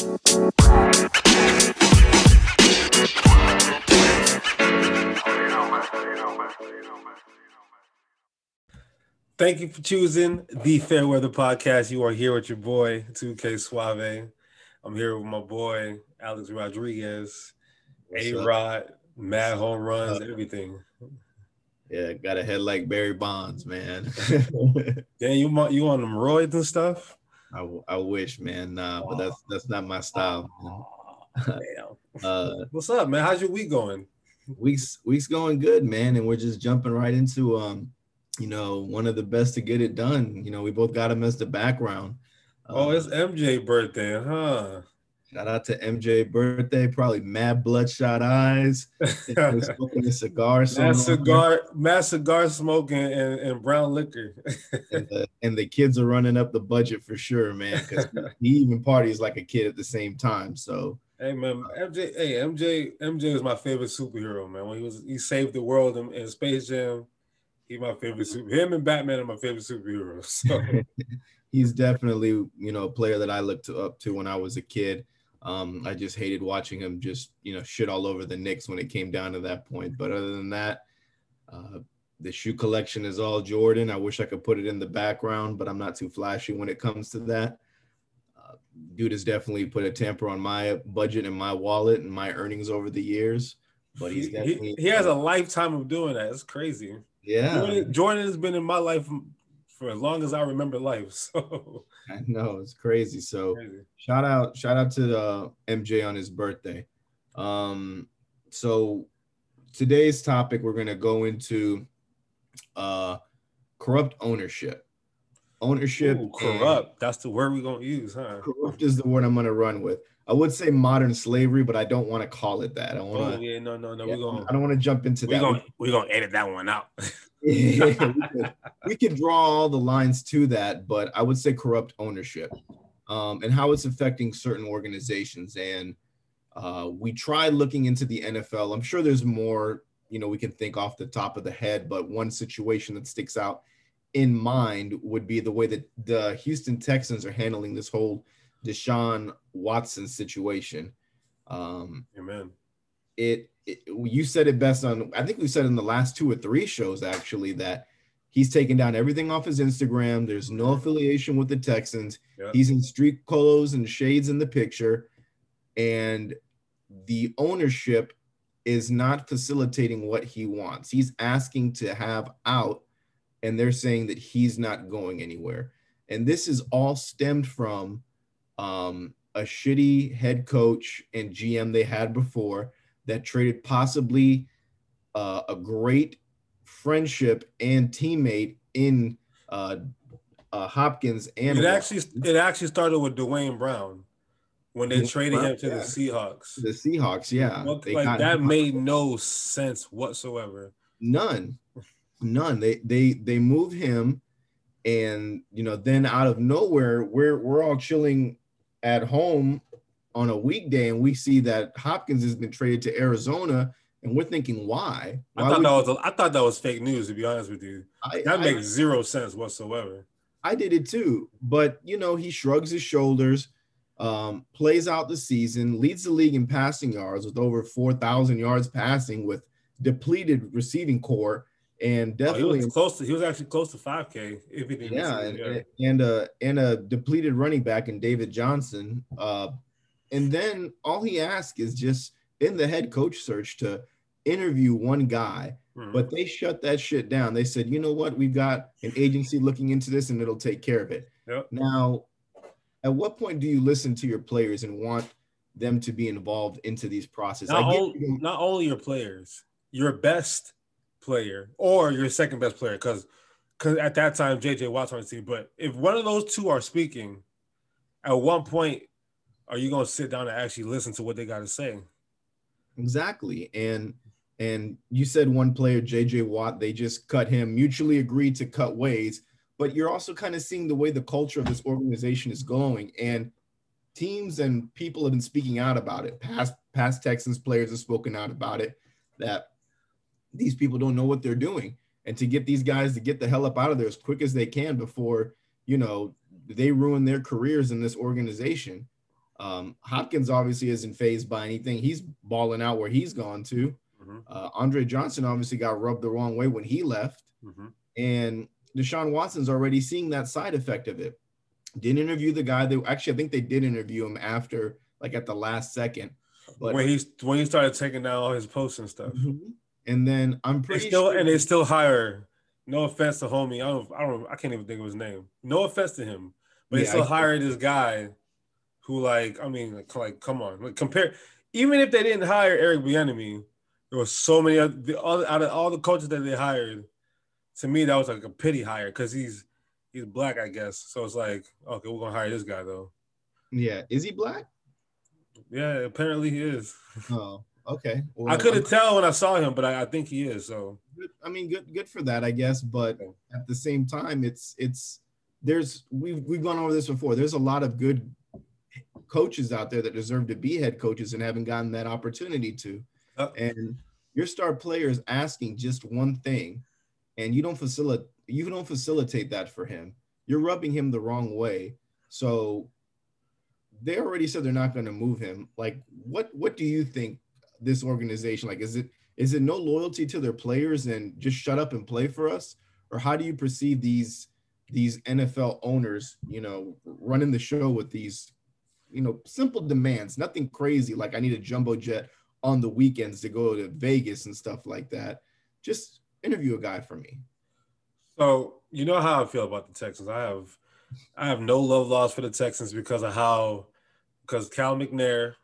Thank you for choosing the Fair Weather Podcast. You are here with your boy, 2K Suave. I'm here with my boy, Alex Rodriguez, A Rod, mad home runs, everything. Yeah, got a head like Barry Bonds, man. yeah, you want you on them roids and stuff? I, I wish, man. Nah, but that's that's not my style. Uh, What's up, man? How's your week going? Weeks weeks going good, man, and we're just jumping right into um you know, one of the best to get it done. You know, we both got him as the background. Oh, it's MJ birthday, huh? Shout out to MJ birthday, probably mad bloodshot eyes, smoking a cigar. Mad cigar, mad cigar smoking and, and brown liquor. and, the, and, the, kids are running up the budget for sure, man. Because he even parties like a kid at the same time. So hey man, MJ, hey MJ, MJ is my favorite superhero, man. When he was he saved the world in, in Space Jam He's my favorite super. Him and Batman are my favorite superheroes. So. He's definitely you know a player that I looked up to when I was a kid. Um, I just hated watching him just you know shit all over the Knicks when it came down to that point. But other than that, uh, the shoe collection is all Jordan. I wish I could put it in the background, but I'm not too flashy when it comes to that. Uh, dude has definitely put a tamper on my budget and my wallet and my earnings over the years. But he's definitely he, he has a lifetime of doing that. It's crazy. Yeah. Jordan, Jordan, has been in my life for as long as I remember life. So I know it's crazy. So crazy. shout out, shout out to uh, MJ on his birthday. Um, so today's topic we're gonna go into uh corrupt ownership. Ownership Ooh, corrupt. That's the word we're gonna use, huh? Corrupt is the word I'm gonna run with. I would say modern slavery, but I don't want to call it that. I want to. Oh, yeah, no, no, no. Yeah, we're gonna. I don't want to jump into we're that. Gonna, we're gonna edit that one out. yeah, we, could, we could draw all the lines to that, but I would say corrupt ownership, um, and how it's affecting certain organizations. And uh, we tried looking into the NFL. I'm sure there's more. You know, we can think off the top of the head, but one situation that sticks out in mind would be the way that the Houston Texans are handling this whole Deshaun Watson situation. Um, Amen. It, it, you said it best on. I think we said in the last two or three shows actually that he's taken down everything off his Instagram. There's no affiliation with the Texans. Yeah. He's in street clothes and shades in the picture, and the ownership is not facilitating what he wants. He's asking to have out, and they're saying that he's not going anywhere. And this is all stemmed from um, a shitty head coach and GM they had before that traded possibly uh, a great friendship and teammate in uh, uh, Hopkins and it actually it actually started with Duane Brown when they Duane traded Brown, him to yeah. the Seahawks. The Seahawks, yeah, like that made no sense whatsoever. None, none. They they they move him, and you know then out of nowhere we're we're all chilling at home on a weekday and we see that Hopkins has been traded to Arizona and we're thinking why? why I thought that was a, I thought that was fake news to be honest with you. I, that makes I, zero sense whatsoever. I did it too, but you know he shrugs his shoulders, um, plays out the season, leads the league in passing yards with over four thousand yards passing with depleted receiving corps, and definitely oh, he was close to he was actually close to 5k if he yeah and, and, and a and a depleted running back in david johnson uh and then all he asked is just in the head coach search to interview one guy mm-hmm. but they shut that shit down they said you know what we've got an agency looking into this and it'll take care of it yep. now at what point do you listen to your players and want them to be involved into these processes not, all, not only your players your best player or your second best player because because at that time JJ Watt's on the team. But if one of those two are speaking, at one point, are you gonna sit down and actually listen to what they got to say? Exactly, and and you said one player, JJ Watt, they just cut him, mutually agreed to cut ways. But you're also kind of seeing the way the culture of this organization is going, and teams and people have been speaking out about it. Past past Texans players have spoken out about it. That these people don't know what they're doing and to get these guys to get the hell up out of there as quick as they can before you know they ruin their careers in this organization Um, Hopkins obviously isn't phased by anything. He's balling out where he's gone to. Mm-hmm. Uh, Andre Johnson obviously got rubbed the wrong way when he left. Mm-hmm. And Deshaun Watson's already seeing that side effect of it. Didn't interview the guy. They actually, I think they did interview him after, like at the last second. But when he's when he started taking down all his posts and stuff. Mm-hmm. And then I'm pretty still sure and they still hire. No offense to homie, I don't, I don't, I can't even think of his name. No offense to him, but yeah, they still I, hired this guy, who like, I mean, like, like come on, like compare. Even if they didn't hire Eric Bieniemy, there was so many other, the, all, out of all the coaches that they hired. To me, that was like a pity hire because he's he's black, I guess. So it's like, okay, we're gonna hire this guy though. Yeah, is he black? Yeah, apparently he is. Oh, okay. Well, I couldn't tell when I saw him, but I, I, think he is. So I mean, good good for that, I guess. But at the same time, it's it's there's we've we've gone over this before. There's a lot of good coaches out there that deserve to be head coaches and haven't gotten that opportunity to. And your star player is asking just one thing, and you don't facilitate you don't facilitate that for him. You're rubbing him the wrong way. So they already said they're not going to move him. Like, what what do you think this organization like? Is it is it no loyalty to their players and just shut up and play for us, or how do you perceive these these NFL owners, you know, running the show with these, you know, simple demands, nothing crazy like I need a jumbo jet on the weekends to go to Vegas and stuff like that. Just interview a guy for me. So you know how I feel about the Texans. I have I have no love lost for the Texans because of how because Cal McNair,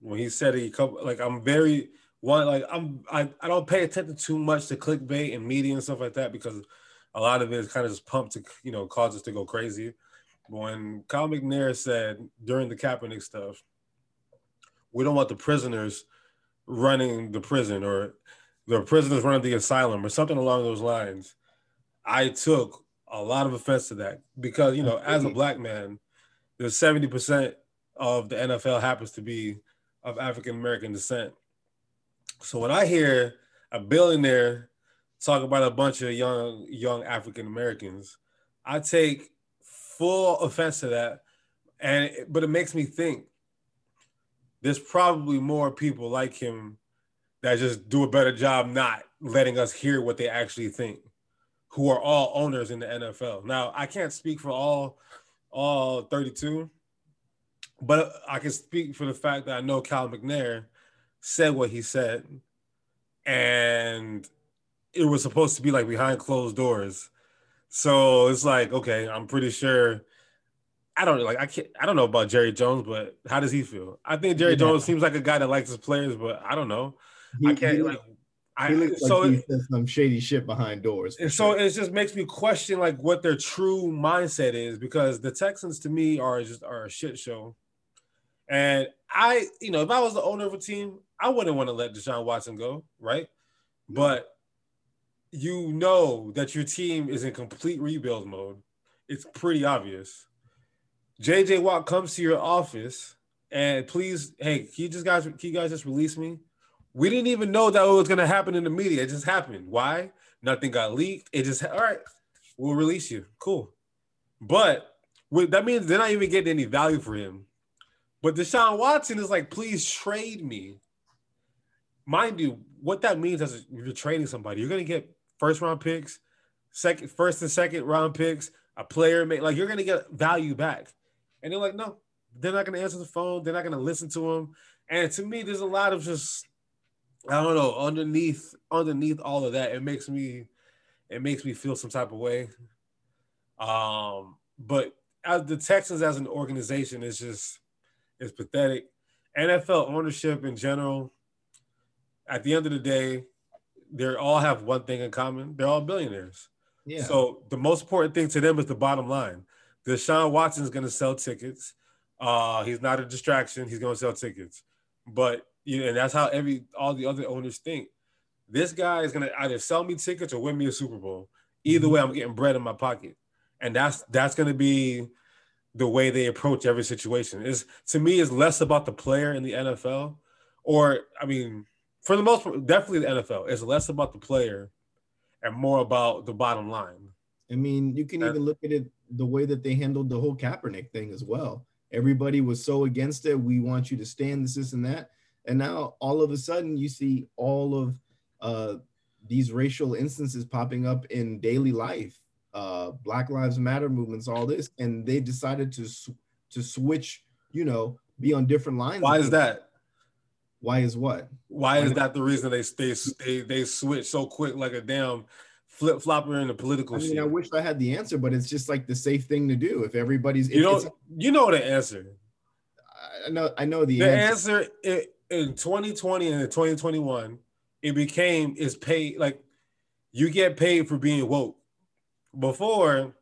when he said he come like I'm very one like I'm I, I don't pay attention too much to clickbait and media and stuff like that because a lot of it is kind of just pumped to you know cause us to go crazy. When Cal McNair said during the Kaepernick stuff, we don't want the prisoners running the prison or the prisoners running the asylum or something along those lines. I took a lot of offense to that because you know, as a black man, there's 70% of the NFL happens to be of African American descent. So when I hear a billionaire talk about a bunch of young young African Americans, I take full offense to that. And but it makes me think there's probably more people like him that just do a better job not letting us hear what they actually think, who are all owners in the NFL. Now, I can't speak for all all 32, but I can speak for the fact that I know Cal McNair said what he said, and it was supposed to be like behind closed doors. So it's like, okay, I'm pretty sure I don't like I can't I don't know about Jerry Jones, but how does he feel? I think Jerry yeah. Jones seems like a guy that likes his players, but I don't know. He, I can't he, like I like so he says some shady shit behind doors. And so it just makes me question like what their true mindset is because the Texans to me are just are a shit show. And I, you know, if I was the owner of a team, I wouldn't want to let Deshaun Watson go, right? But you know that your team is in complete rebuild mode. It's pretty obvious. JJ Watt comes to your office and please, hey, can you just guys, can you guys just release me? We didn't even know that it was gonna happen in the media. It just happened. Why? Nothing got leaked. It just all right. We'll release you. Cool. But that means they're not even getting any value for him. But Deshaun Watson is like, please trade me. Mind you, what that means is you're trading somebody. You're gonna get first round picks, second, first and second round picks, a player, may like you're gonna get value back. And they're like, no, they're not to answer the phone. They're not to listen to him. And to me, there's a lot of just, I don't know, underneath, underneath all of that, it makes me, it makes me feel some type of way. Um, but as the Texans as an organization is just, it's pathetic. NFL ownership in general, at the end of the day, they all have one thing in common. They're all billionaires. Yeah. So the most important thing to them is the bottom line. Deshaun Watson is going to sell tickets. Uh, he's not a distraction. He's going to sell tickets. But you know, and that's how every all the other owners think. This guy is going to either sell me tickets or win me a Super Bowl. Either way, I'm getting bread in my pocket, and that's that's going to be the way they approach every situation. Is to me is less about the player in the NFL, or I mean, for the most part, definitely the NFL. It's less about the player and more about the bottom line. I mean, you can even look at it the way that they handled the whole Kaepernick thing as well. Everybody was so against it. We want you to stand this, this, and that. And now all of a sudden you see all of uh, these racial instances popping up in daily life, uh, Black Lives Matter movements, all this, and they decided to to switch, you know, be on different lines. Why is that? Why is what? Why, Why is that the reason they they they they switch so quick like a damn flip flopper in the political I mean, shit? I wish I had the answer, but it's just like the safe thing to do. If everybody's, you know, you know the answer. I know, I know the, the answer. answer in 2020 and 2021, it became is paid like you get paid for being woke. Before,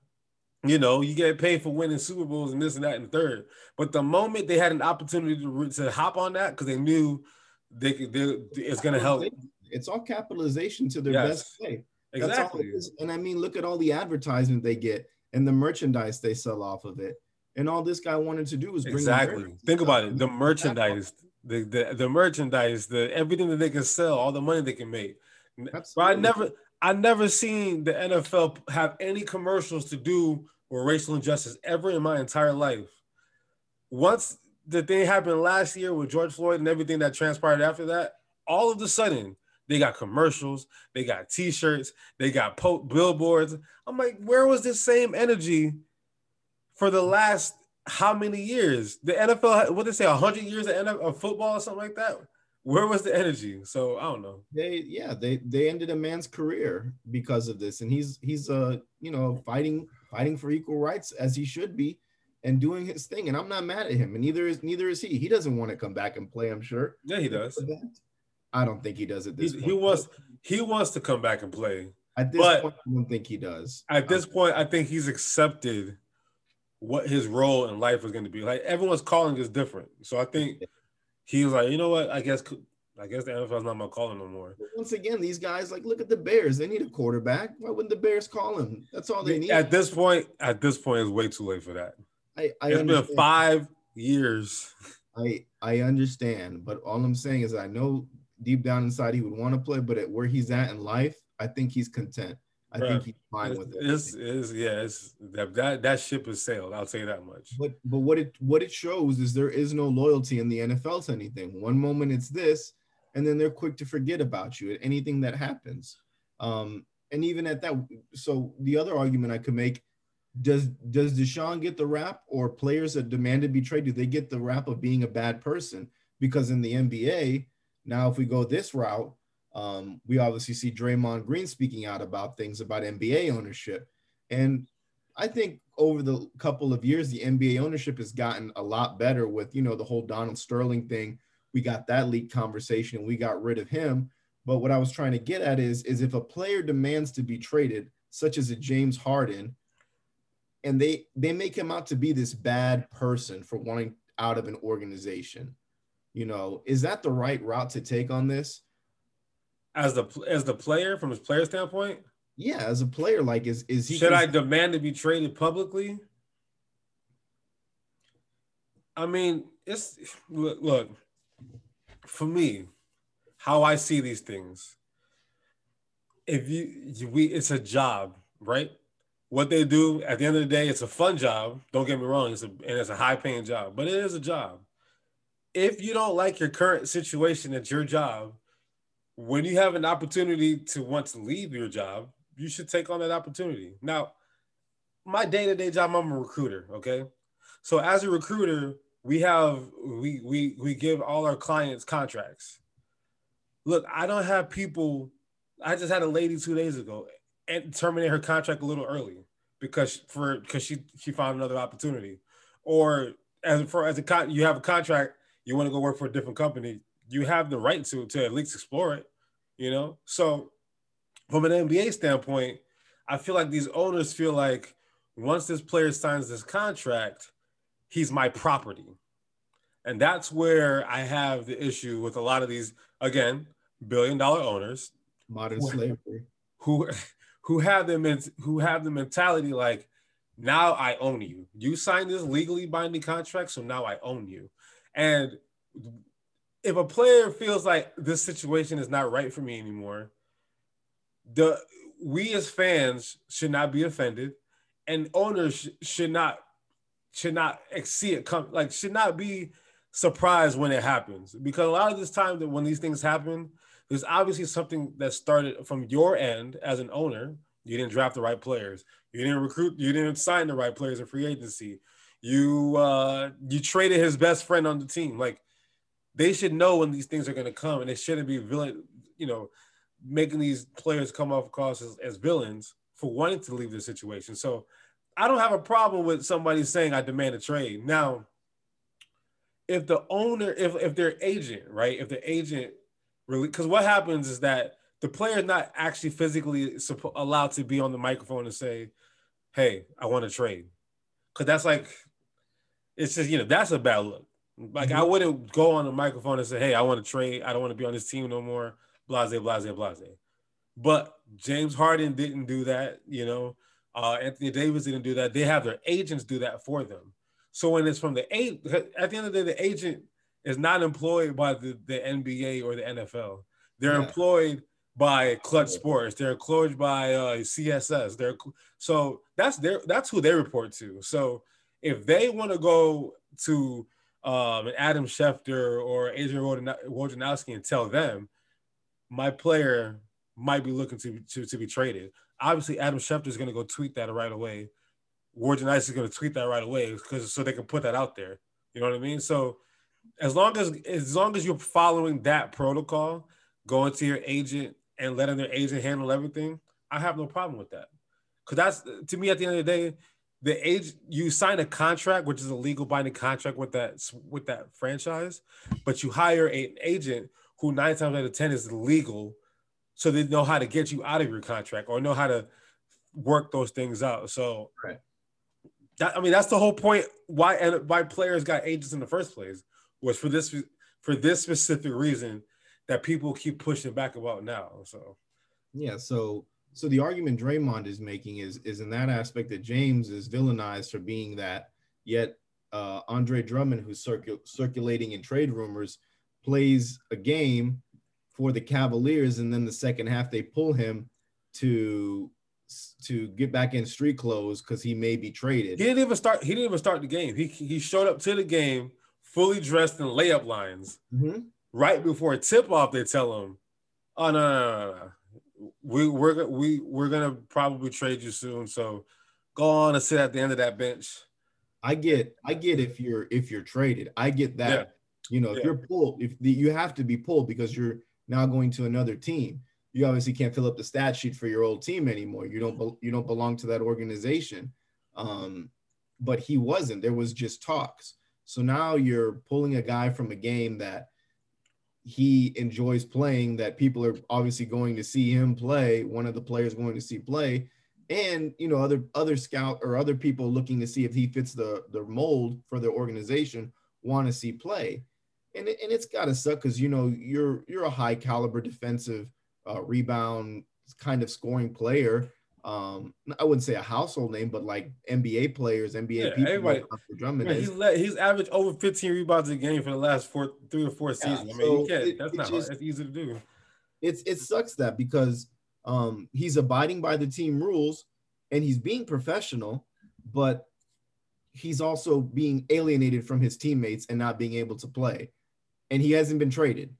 you know, you get paid for winning Super Bowls and this and that and third. But the moment they had an opportunity to, to hop on that because they knew they they, it's going to help. It's all capitalization to their yes. best play. Exactly. And I mean, look at all the advertisement they get and the merchandise they sell off of it. And all this guy wanted to do was bring exactly. Think about it. The merchandise, the, the the merchandise, the everything that they can sell, all the money they can make. Absolutely. But I never, I never seen the NFL have any commercials to do with racial injustice ever in my entire life. Once the thing happened last year with George Floyd and everything that transpired after that, all of a sudden they got commercials, they got T-shirts, they got po- billboards. I'm like, where was this same energy for the last how many years? The NFL, what did they say, hundred years of, NFL, of football or something like that. Where was the energy? So I don't know. They yeah, they they ended a man's career because of this, and he's he's uh you know fighting fighting for equal rights as he should be, and doing his thing. And I'm not mad at him, and neither is neither is he. He doesn't want to come back and play. I'm sure. Yeah, he does. I don't think he does it this. He, he wants he wants to come back and play. At this but point, I don't think he does. At this point, I think he's accepted what his role in life is going to be. Like everyone's calling is different, so I think he was like, you know what? I guess I guess the NFL's not my calling no more. Once again, these guys like look at the Bears. They need a quarterback. Why wouldn't the Bears call him? That's all they need. At this point, at this point, it's way too late for that. I, I it's understand. been five years. I I understand, but all I'm saying is I know deep down inside he would want to play, but at where he's at in life, I think he's content. I Bruh, think he's fine with it. It's, it's yeah, that, that that ship has sailed. I'll say that much. But but what it what it shows is there is no loyalty in the NFL to anything. One moment it's this, and then they're quick to forget about you at anything that happens. Um, and even at that, so the other argument I could make does does Deshaun get the rap or players that demand to be traded, do they get the rap of being a bad person? Because in the NBA, now if we go this route, um, we obviously see Draymond Green speaking out about things about NBA ownership. And I think over the couple of years, the NBA ownership has gotten a lot better with, you know, the whole Donald Sterling thing. We got that leak conversation and we got rid of him. But what I was trying to get at is, is if a player demands to be traded, such as a James Harden, and they they make him out to be this bad person for wanting out of an organization, you know, is that the right route to take on this? As the as the player from his player standpoint? Yeah, as a player, like is is he should I demand to be traded publicly? I mean, it's look, look for me, how I see these things. If you, we, it's a job, right? What they do at the end of the day, it's a fun job. Don't get me wrong, it's a and it's a high paying job, but it is a job. If you don't like your current situation at your job, when you have an opportunity to want to leave your job, you should take on that opportunity. Now, my day-to-day job, I'm a recruiter, okay? So as a recruiter, we have we we we give all our clients contracts. Look, I don't have people. I just had a lady two days ago and terminate her contract a little early because for because she she found another opportunity, or as for as a con you have a contract, you want to go work for a different company, you have the right to to at least explore it you know? So from an NBA standpoint, I feel like these owners feel like once this player signs this contract, he's my property. And that's where I have the issue with a lot of these, again, billion dollar owners. Modern slavery. Who who have them who have the mentality like now I own you. You signed this legally binding contract, so now I own you. And if a player feels like this situation is not right for me anymore, the we as fans should not be offended, and owners sh- should not should not see it come like should not be surprised when it happens because a lot of this time that when these things happen, there's obviously something that started from your end as an owner. You didn't draft the right players. You didn't recruit. You didn't sign the right players in free agency. You uh, you traded his best friend on the team. Like they should know when these things are going to come, and it shouldn't be villain. You know, making these players come off across as, as villains for wanting to leave the situation. So I don't have a problem with somebody saying I demand a trade. Now, if the owner, if if their agent, right, if the agent really, because what happens is that the player is not actually physically allowed to be on the microphone and say, "Hey, I want to trade," because that's like, it's just you know that's a bad look. Like mm-hmm. I wouldn't go on the microphone and say, "Hey, I want to trade. I don't want to be on this team no more." Blase, blase, blase. But James Harden didn't do that. You know, uh, Anthony Davis didn't do that. They have their agents do that for them. So when it's from the eight, at the end of the day, the agent is not employed by the, the NBA or the NFL. They're yeah. employed by Clutch Sports. They're employed by uh, CSS. They're so that's their that's who they report to. So if they want to go to um, and Adam Schefter or Adrian Wojnarowski and tell them, my player might be looking to, to, to be traded. Obviously, Adam Schefter is going to go tweet that right away. Wojnarowski is going to tweet that right away because so they can put that out there. You know what I mean? So as long as as long as you're following that protocol, going to your agent and letting their agent handle everything, I have no problem with that. Because that's to me at the end of the day, the age you sign a contract, which is a legal binding contract with that with that franchise, but you hire an agent who nine times out of ten is legal, so they know how to get you out of your contract or know how to work those things out. So right. that I mean that's the whole point why and why players got agents in the first place was for this for this specific reason that people keep pushing back about now. So yeah, so so the argument Draymond is making is is in that aspect that James is villainized for being that, yet uh, Andre Drummond, who's circul- circulating in trade rumors, plays a game for the Cavaliers, and then the second half they pull him to to get back in street clothes because he may be traded. He didn't even start. He didn't even start the game. He he showed up to the game fully dressed in layup lines. Mm-hmm. Right before tip off, they tell him, "Oh no, no, no, no. We we're we we're gonna probably trade you soon. So go on and sit at the end of that bench." I get, I get if you're if you're traded. I get that. Yeah. You know, yeah. if you're pulled, if the, you have to be pulled because you're now going to another team. You obviously can't fill up the stat sheet for your old team anymore. You don't you don't belong to that organization. Um, but he wasn't. There was just talks. So now you're pulling a guy from a game that he enjoys playing, that people are obviously going to see him play, one of the players going to see play, and you know, other other scout or other people looking to see if he fits the the mold for their organization want to see play. And, and it's gotta suck because you know you're you're a high caliber defensive uh, rebound kind of scoring player um I wouldn't say a household name, but like NBA players, NBA yeah, people. Everybody, Drummond man, he's, let, he's averaged over 15 rebounds a game for the last four, three or four seasons. Yeah, I mean, so can't, it, that's not just. That's easy to do. It's it sucks that because um he's abiding by the team rules and he's being professional, but he's also being alienated from his teammates and not being able to play. And he hasn't been traded.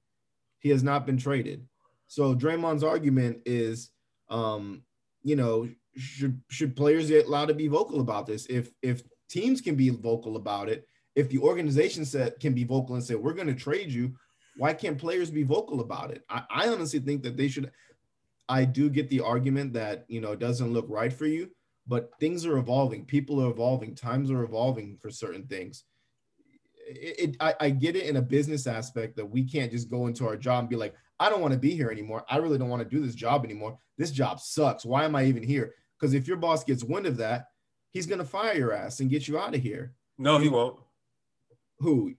He has not been traded. So Draymond's argument is um you know, should should players be allowed to be vocal about this? If if teams can be vocal about it, if the organization set can be vocal and say we're going to trade you, why can't players be vocal about it? I, I honestly think that they should. I do get the argument that you know it doesn't look right for you, but things are evolving. People are evolving. Times are evolving for certain things. It, it I, I get it in a business aspect that we can't just go into our job and be like, I don't want to be here anymore. I really don't want to do this job anymore. This job sucks. Why am I even here? Because if your boss gets wind of that, he's going to fire your ass and get you out of here. No, he won't. Who?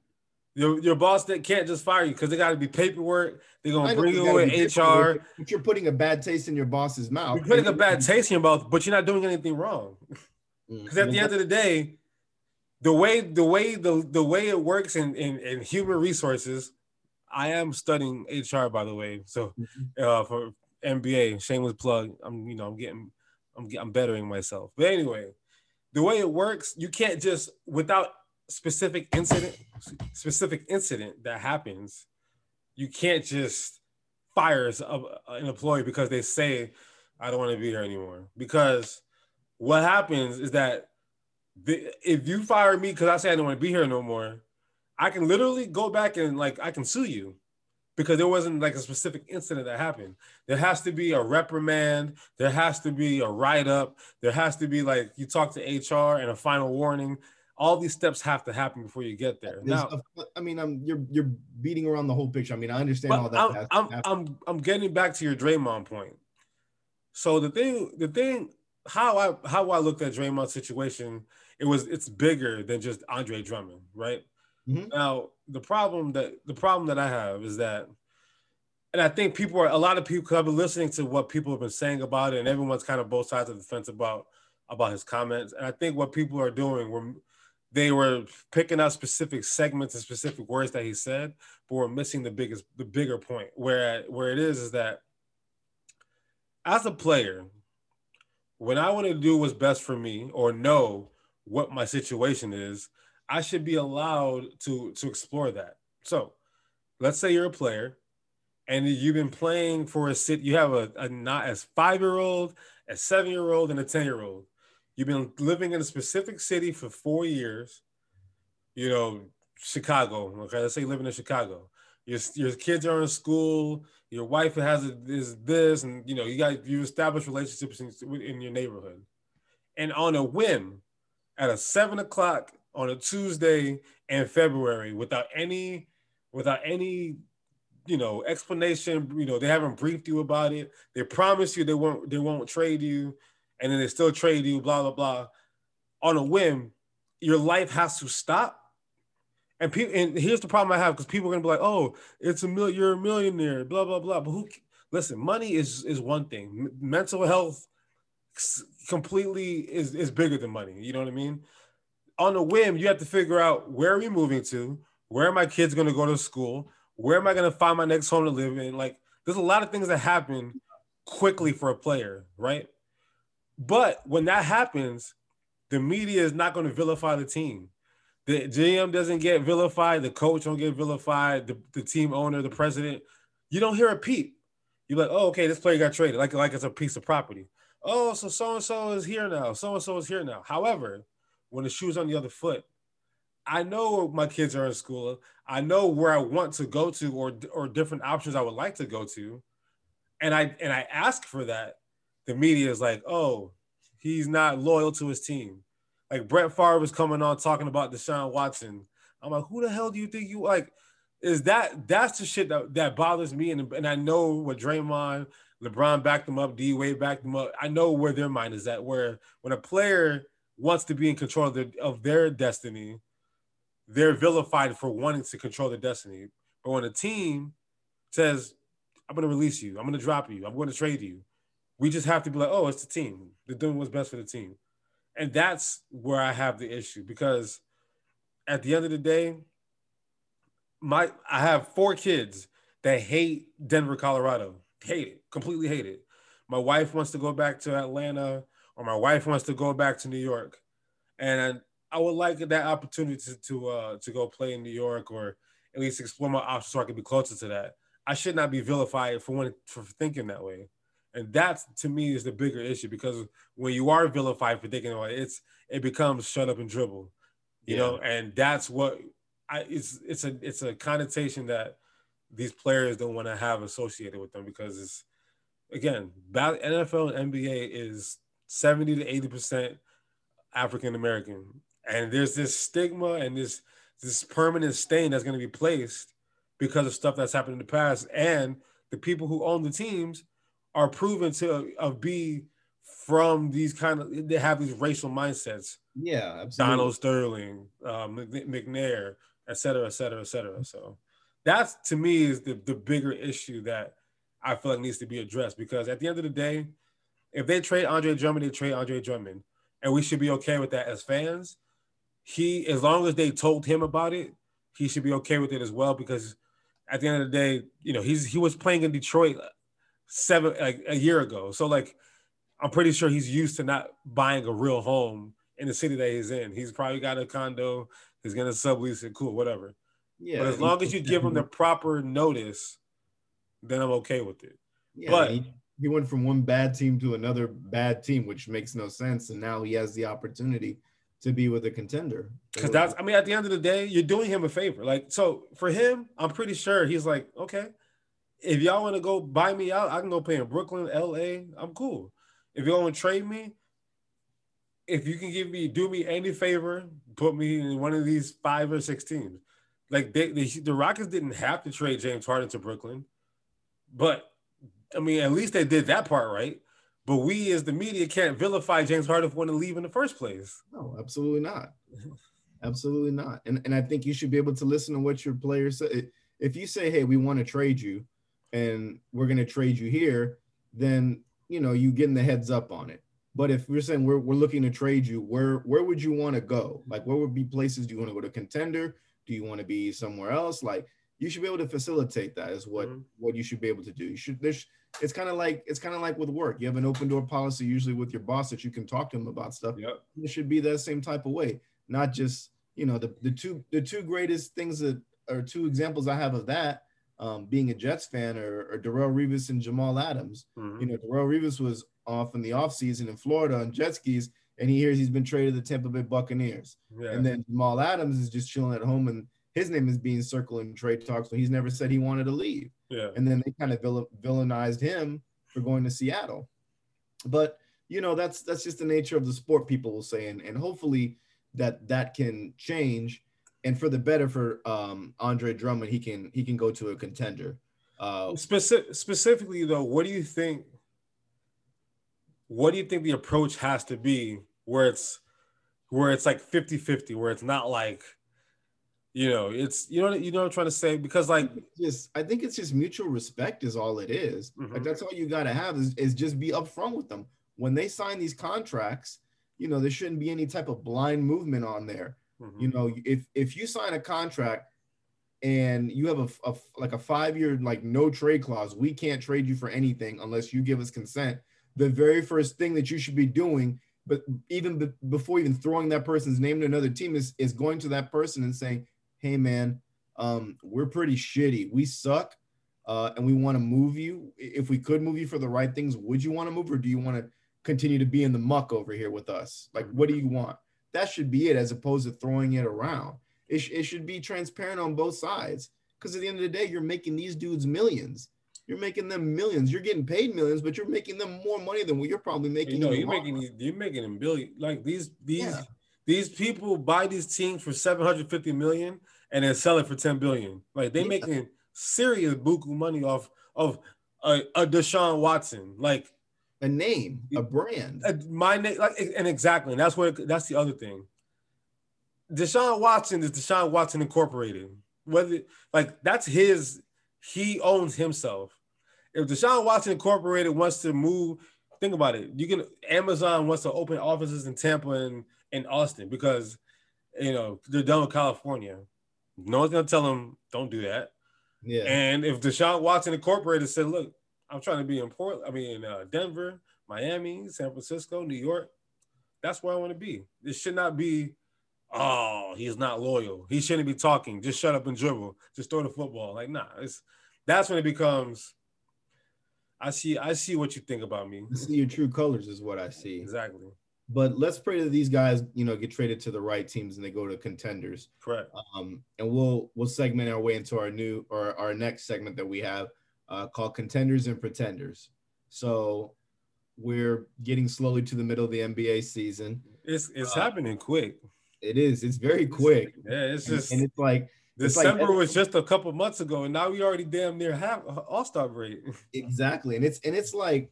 Your, your boss that can't just fire you because they got to be paperwork. They're gonna bring you in HR. But you're putting a bad taste in your boss's mouth. You're putting a bad taste in your mouth, but you're not doing anything wrong. Because mm. at the end of the day, the way the way the the way it works in, in, in human resources, I am studying HR by the way. So mm-hmm. uh, for MBA, shameless plug. I'm you know I'm getting I'm I'm bettering myself. But anyway, the way it works, you can't just without specific incident, specific incident that happens, you can't just fire an employee because they say I don't want to be here anymore. Because what happens is that the, if you fire me because I say I don't want to be here no more, I can literally go back and like I can sue you because there wasn't like a specific incident that happened. There has to be a reprimand. There has to be a write up. There has to be like you talk to HR and a final warning. All these steps have to happen before you get there. Now, I mean, I'm you're you're beating around the whole picture. I mean, I understand all that. I'm I'm, I'm I'm getting back to your Draymond point. So the thing, the thing, how I how I looked at Draymond's situation, it was it's bigger than just Andre Drummond, right? Mm-hmm. Now the problem that the problem that I have is that, and I think people are a lot of people have been listening to what people have been saying about it, and everyone's kind of both sides of the fence about about his comments. And I think what people are doing were they were picking out specific segments and specific words that he said, but we're missing the biggest the bigger point. Where where it is is that as a player, when I want to do what's best for me or know what my situation is, I should be allowed to to explore that. So, let's say you're a player and you've been playing for a city. You have a, a not as five year old, a seven year old, and a ten year old. You've been living in a specific city for four years. You know, Chicago. Okay, let's say you're living in Chicago. Your your kids are in school your wife has a, is this, and you know, you got you establish relationships in, in your neighborhood, and on a whim, at a seven o'clock on a Tuesday in February, without any, without any, you know, explanation, you know, they haven't briefed you about it. They promise you they won't they won't trade you, and then they still trade you. Blah blah blah. On a whim, your life has to stop and people, and here's the problem I have because people are gonna be like, "Oh, it's a million, you're a millionaire," blah blah blah. But who? Listen, money is is one thing. M- mental health completely is is bigger than money. You know what I mean? On a whim, you have to figure out where are we moving to? Where are my kids gonna go to school? Where am I gonna find my next home to live in? Like, there's a lot of things that happen quickly for a player, right? But when that happens, the media is not going to vilify the team the GM doesn't get vilified, the coach don't get vilified, the, the team owner, the president, you don't hear a peep. You're like, oh, okay, this player got traded, like, like it's a piece of property. Oh, so so and so is here now. So and so is here now. However, when the shoe's on the other foot, I know my kids are in school. I know where I want to go to, or or different options I would like to go to, and I and I ask for that. The media is like, oh, he's not loyal to his team. Like Brett Favre was coming on talking about Deshaun Watson. I'm like, who the hell do you think you like? Is that that's the shit that, that bothers me? And, and I know what Draymond, LeBron backed them up, D Wade backed them up. I know where their mind is at. Where when a player wants to be in control of, their of their destiny, they're vilified for wanting to control their destiny. But when a team says, I'm going to release you, I'm going to drop you, I'm going to trade you, we just have to be like, oh, it's the team. They're doing what's best for the team and that's where I have the issue because at the end of the day, my I have four kids that hate Denver, Colorado. Hate it, completely hate it. My wife wants to go back to Atlanta, or my wife wants to go back to New York, and I would like that opportunity to to, uh, to go play in New York, or at least explore my options so I can be closer to that. I should not be vilified for one for thinking that way. And that to me is the bigger issue because when you are vilified for thinking about it, it's it becomes shut up and dribble, you yeah. know, and that's what I it's it's a it's a connotation that these players don't want to have associated with them because it's again, NFL and NBA is 70 to 80 percent African American. And there's this stigma and this this permanent stain that's going to be placed because of stuff that's happened in the past. And the people who own the teams are proven to of be from these kind of they have these racial mindsets. Yeah, absolutely. Donald Sterling, um, McNair, et cetera, et cetera, et cetera. So that's to me is the, the bigger issue that I feel like needs to be addressed because at the end of the day, if they trade Andre Drummond, they trade Andre Drummond, and we should be okay with that as fans. He, as long as they told him about it, he should be okay with it as well because at the end of the day, you know, he's he was playing in Detroit seven like a year ago. So like I'm pretty sure he's used to not buying a real home in the city that he's in. He's probably got a condo. He's gonna sublease it. Cool, whatever. Yeah. But as long as you give him the proper notice, then I'm okay with it. Yeah, but he, he went from one bad team to another bad team, which makes no sense. And now he has the opportunity to be with a contender. Because that's, I mean, at the end of the day, you're doing him a favor. Like, so for him, I'm pretty sure he's like, okay, if y'all want to go buy me out, I can go play in Brooklyn, LA. I'm cool. If you want to trade me, if you can give me, do me any favor, put me in one of these five or six teams. Like they, they, the Rockets didn't have to trade James Harden to Brooklyn, but I mean, at least they did that part right. But we, as the media, can't vilify James Harden for wanting to leave in the first place. No, absolutely not. absolutely not. And and I think you should be able to listen to what your players say. If you say, "Hey, we want to trade you," and we're going to trade you here, then you know you getting the heads up on it. But if we're saying we're, we're looking to trade you, where where would you want to go? Like, where would be places? Do you want to go to contender? Do you want to be somewhere else? Like, you should be able to facilitate that. Is what mm-hmm. what you should be able to do. You should. There's. It's kind of like it's kind of like with work. You have an open door policy usually with your boss that you can talk to him about stuff. Yep. It should be that same type of way, not just you know the the two the two greatest things that are two examples I have of that um, being a Jets fan or, or Darrelle Revis and Jamal Adams. Mm-hmm. You know, Darrelle Revis was off in the offseason in Florida on jet skis, and he hears he's been traded to the Tampa Bay Buccaneers. Yeah. And then Jamal Adams is just chilling at home, and his name is being circled in trade talks, so he's never said he wanted to leave. Yeah. And then they kind of vill- villainized him for going to Seattle. But you know, that's that's just the nature of the sport. People will say, and and hopefully that that can change and for the better for um, Andre Drummond, he can he can go to a contender. Uh, Specific, specifically though, what do you think? What do you think the approach has to be where it's where it's like 50-50, where it's not like you know, it's you know you know what I'm trying to say because like just I think it's just mutual respect is all it is. Mm-hmm. Like that's all you got to have is, is just be upfront with them when they sign these contracts. You know, there shouldn't be any type of blind movement on there. Mm-hmm. You know, if if you sign a contract and you have a, a like a five year like no trade clause, we can't trade you for anything unless you give us consent. The very first thing that you should be doing, but even be, before even throwing that person's name to another team, is is going to that person and saying, "Hey, man, um, we're pretty shitty. We suck." Uh, and we want to move you. If we could move you for the right things, would you want to move or do you want to continue to be in the muck over here with us? Like, what do you want? That should be it, as opposed to throwing it around. It, sh- it should be transparent on both sides. Because at the end of the day, you're making these dudes millions. You're making them millions. You're getting paid millions, but you're making them more money than what you're probably making. You know, you're making you're making them billion. Like these these yeah. These people buy these teams for 750 million and then sell it for 10 billion. Like they yeah. making serious buku money off of a, a Deshaun Watson. Like a name, a brand. My name, like, and exactly, and that's where that's the other thing. Deshaun Watson is Deshaun Watson Incorporated. Whether like that's his, he owns himself. If Deshaun Watson Incorporated wants to move, think about it. You can Amazon wants to open offices in Tampa and in Austin because you know they're done with California. No one's gonna tell them don't do that. Yeah. And if Deshaun Watson Incorporated said, "Look, I'm trying to be in Port. I mean, in uh, Denver, Miami, San Francisco, New York. That's where I want to be. This should not be. Oh, he's not loyal. He shouldn't be talking. Just shut up and dribble. Just throw the football. Like, nah. It's that's when it becomes. I see. I see what you think about me. I see your true colors is what I see. Exactly. But let's pray that these guys, you know, get traded to the right teams and they go to contenders. Correct. Um, and we'll we'll segment our way into our new or our next segment that we have uh, called Contenders and Pretenders. So we're getting slowly to the middle of the NBA season. It's it's uh, happening quick. It is. It's very quick. Yeah, it's just and, and it's like December it's like, was just a couple months ago, and now we already damn near half All Star break. Exactly, and it's and it's like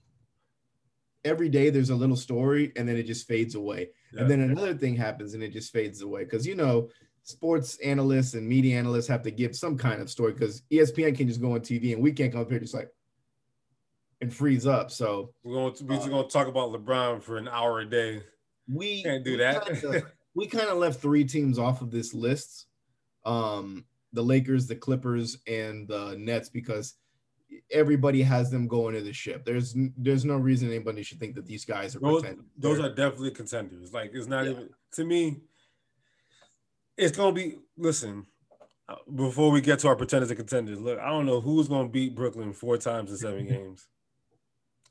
every day there's a little story, and then it just fades away, yeah. and then another thing happens, and it just fades away because you know sports analysts and media analysts have to give some kind of story because ESPN can just go on TV and we can't come up here just like and freeze up. So we're going to, we're uh, going to talk about LeBron for an hour a day. We can't do that. Kinda, we kind of left three teams off of this list. Um, the Lakers, the Clippers, and the Nets because everybody has them going to the ship. There's there's no reason anybody should think that these guys are those, those are definitely contenders. Like it's not yeah. even to me, it's gonna be. Listen, before we get to our pretenders and contenders, look, I don't know who's gonna beat Brooklyn four times in seven games.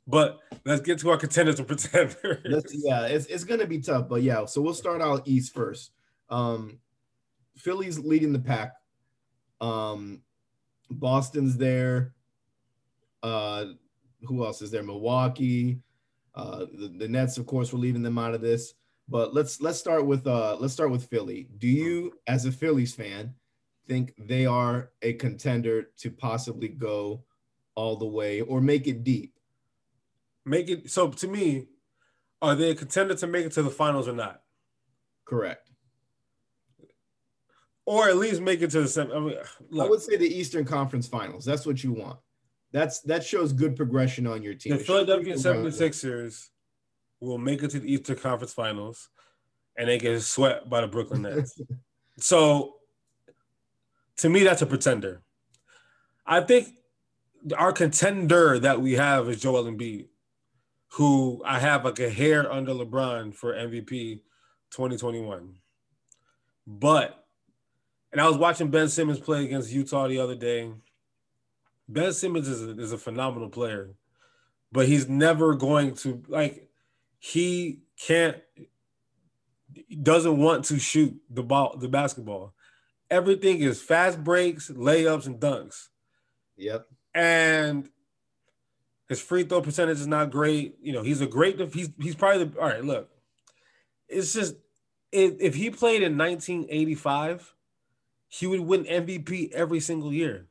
But let's get to our contenders and pretenders. Let's, yeah, it's, it's gonna be tough, but yeah. So we'll start out East first. Um, Philly's leading the pack. Um, Boston's there. Uh, who else is there? Milwaukee. Uh, the, the Nets, of course, we're leaving them out of this. But let's let's start with uh let's start with Philly. Do you, as a Phillies fan, think they are a contender to possibly go all the way or make it deep? Make it so to me, are they a contender to make it to the finals or not? Correct. Or at least make it to the. I, mean, I would say the Eastern Conference Finals. That's what you want. That's that shows good progression on your team. The Philadelphia 76ers will make it to the Eastern Conference Finals and they get swept by the Brooklyn Nets. so to me, that's a pretender. I think our contender that we have is Joel Embiid, who I have like a hair under LeBron for MVP 2021. But, and I was watching Ben Simmons play against Utah the other day. Ben Simmons is a, is a phenomenal player, but he's never going to like he can't doesn't want to shoot the ball the basketball. Everything is fast breaks, layups, and dunks. Yep. And his free throw percentage is not great. You know, he's a great. He's he's probably the all right. Look, it's just if, if he played in 1985, he would win MVP every single year.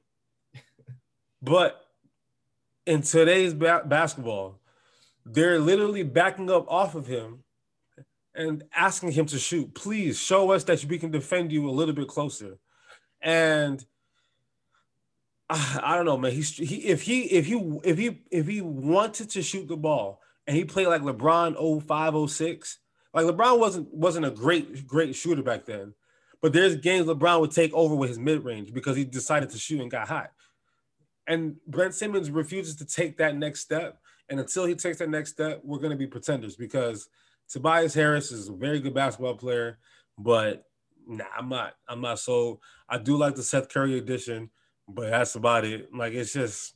But in today's ba- basketball, they're literally backing up off of him and asking him to shoot. Please show us that we can defend you a little bit closer. And I, I don't know, man. He's he if he if he if he if he wanted to shoot the ball and he played like LeBron 05, 06, like LeBron wasn't wasn't a great great shooter back then. But there's games LeBron would take over with his mid range because he decided to shoot and got hot. And Ben Simmons refuses to take that next step. And until he takes that next step, we're going to be pretenders because Tobias Harris is a very good basketball player, but nah, I'm not. I'm not so. I do like the Seth Curry edition, but that's about it. Like it's just,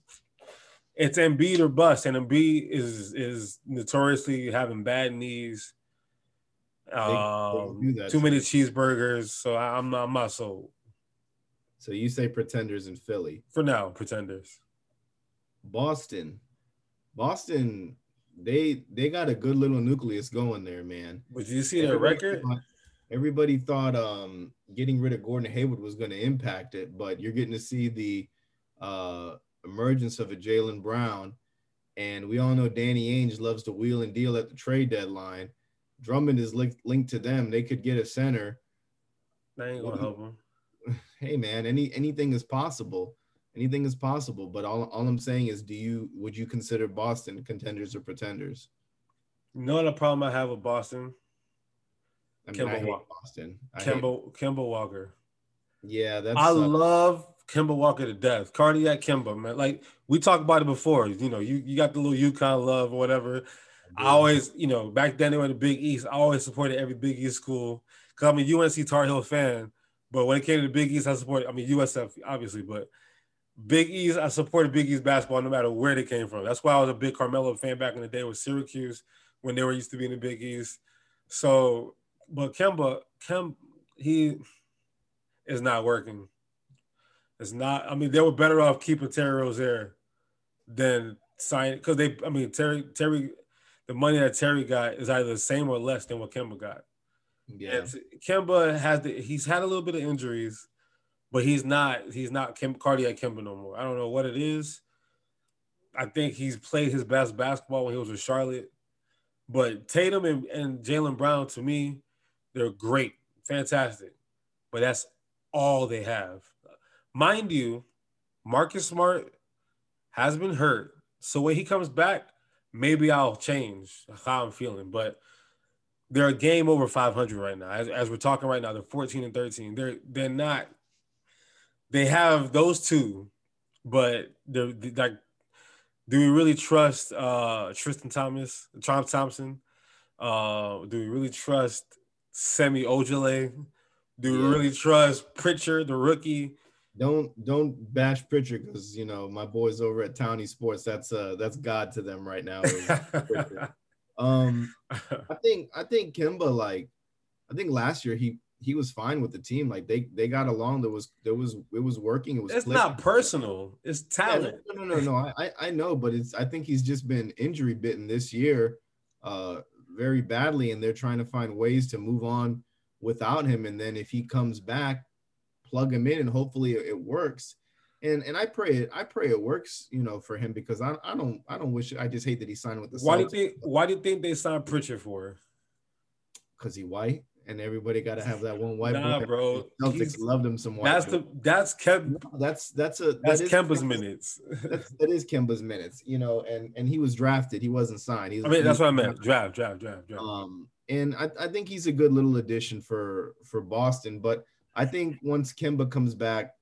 it's Embiid or bust, and Embiid is is notoriously having bad knees. Um, too many cheeseburgers, so I'm not. I'm not sold. So you say pretenders in Philly for now? Pretenders. Boston. Boston, they they got a good little nucleus going there, man. But you see their record? Thought, everybody thought um getting rid of Gordon Hayward was going to impact it, but you're getting to see the uh emergence of a Jaylen Brown. And we all know Danny Ainge loves to wheel and deal at the trade deadline. Drummond is linked, linked to them. They could get a center. That ain't gonna help them. Hey man, any anything is possible anything is possible. But all, all I'm saying is, do you would you consider Boston contenders or pretenders? You know the problem I have with Boston? I mean, Kemba I hate Boston. I Kemba, hate... Kemba Walker. Yeah, that's. I uh... love Kemba Walker to death. Cardiac Kemba, man. Like we talked about it before. You know, you, you got the little UConn love or whatever. I, I always, you know, back then they were in the Big East. I always supported every Big East school because I'm a UNC Tar Heel fan. But when it came to the Big East, I supported. I mean USF obviously, but Big East, I supported Big East basketball no matter where they came from. That's why I was a big Carmelo fan back in the day with Syracuse when they were used to be in the Big East. So, but Kemba, Kem, he is not working. It's not. I mean, they were better off keeping Terry Rozier than signing because they. I mean, Terry Terry, the money that Terry got is either the same or less than what Kemba got. Yeah, and Kemba has the, he's had a little bit of injuries but he's not he's not Kim, cardiac Kemba no more. I don't know what it is. I think he's played his best basketball when he was with Charlotte. But Tatum and, and Jaylen Brown, to me, they're great, fantastic. But that's all they have. Mind you, Marcus Smart has been hurt. So when he comes back, maybe I'll change how I'm feeling. But they're a game over 500 right now. As, as we're talking right now, they're 14 and 13. They're they're not they have those two, but they're, they're like, do we really trust uh, Tristan Thomas, Tom Thompson? Uh, do we really trust Semi Ojeleye? Do we really trust Pritchard, the rookie? Don't don't bash Pritchard because you know my boys over at Townie Sports. That's uh that's God to them right now. um, I think I think Kemba like I think last year he he was fine with the team. Like they they got along. There was there was it was working. It was. It's clicking. not personal. It's talent. Yeah, no, no, no, no. I I know, but it's I think he's just been injury bitten this year, uh, very badly, and they're trying to find ways to move on without him. And then if he comes back, plug him in, and hopefully it, works. And and I pray it I pray it works, you know, for him because I, I don't I don't wish I just hate that he signed with the. Why do you think Why do you think they signed Pritchard for? Because he white and everybody got to have that one white nah, boy. bro. Celtics He's, loved him some white. That's the that's Kemp. No, that's that's a that's that Kemba's minutes. that's, that is Kemba's minutes. You know, and and he was drafted. He wasn't signed. He was, I mean, that's what I meant. Draft, draft, draft, draft. Um, and I, I think he's a good little addition for for Boston. But I think once Kemba comes back,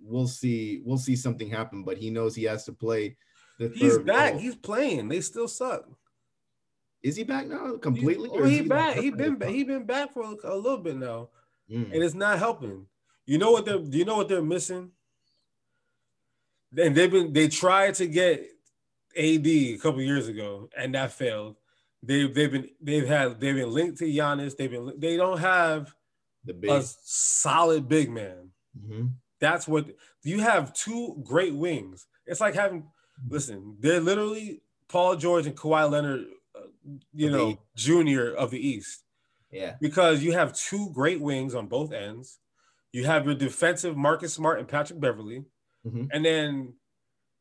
we'll see we'll see something happen. But he knows he has to play. The he's back. He's playing. They still suck. Is he back now completely? He, oh, he, he back. He been he been back for a little bit now, mm. and it's not helping. You know what they're? Do you know what they're missing? And they've been they tried to get AD a couple years ago, and that failed. They've they've been they've had they've been linked to Giannis. They've been they don't have the big. a solid big man. Mm-hmm. That's what you have. Two great wings. It's like having. Listen, they're literally Paul George and Kawhi Leonard you know, junior of the East. Yeah. Because you have two great wings on both ends. You have your defensive Marcus Smart and Patrick Beverley. Mm-hmm. And then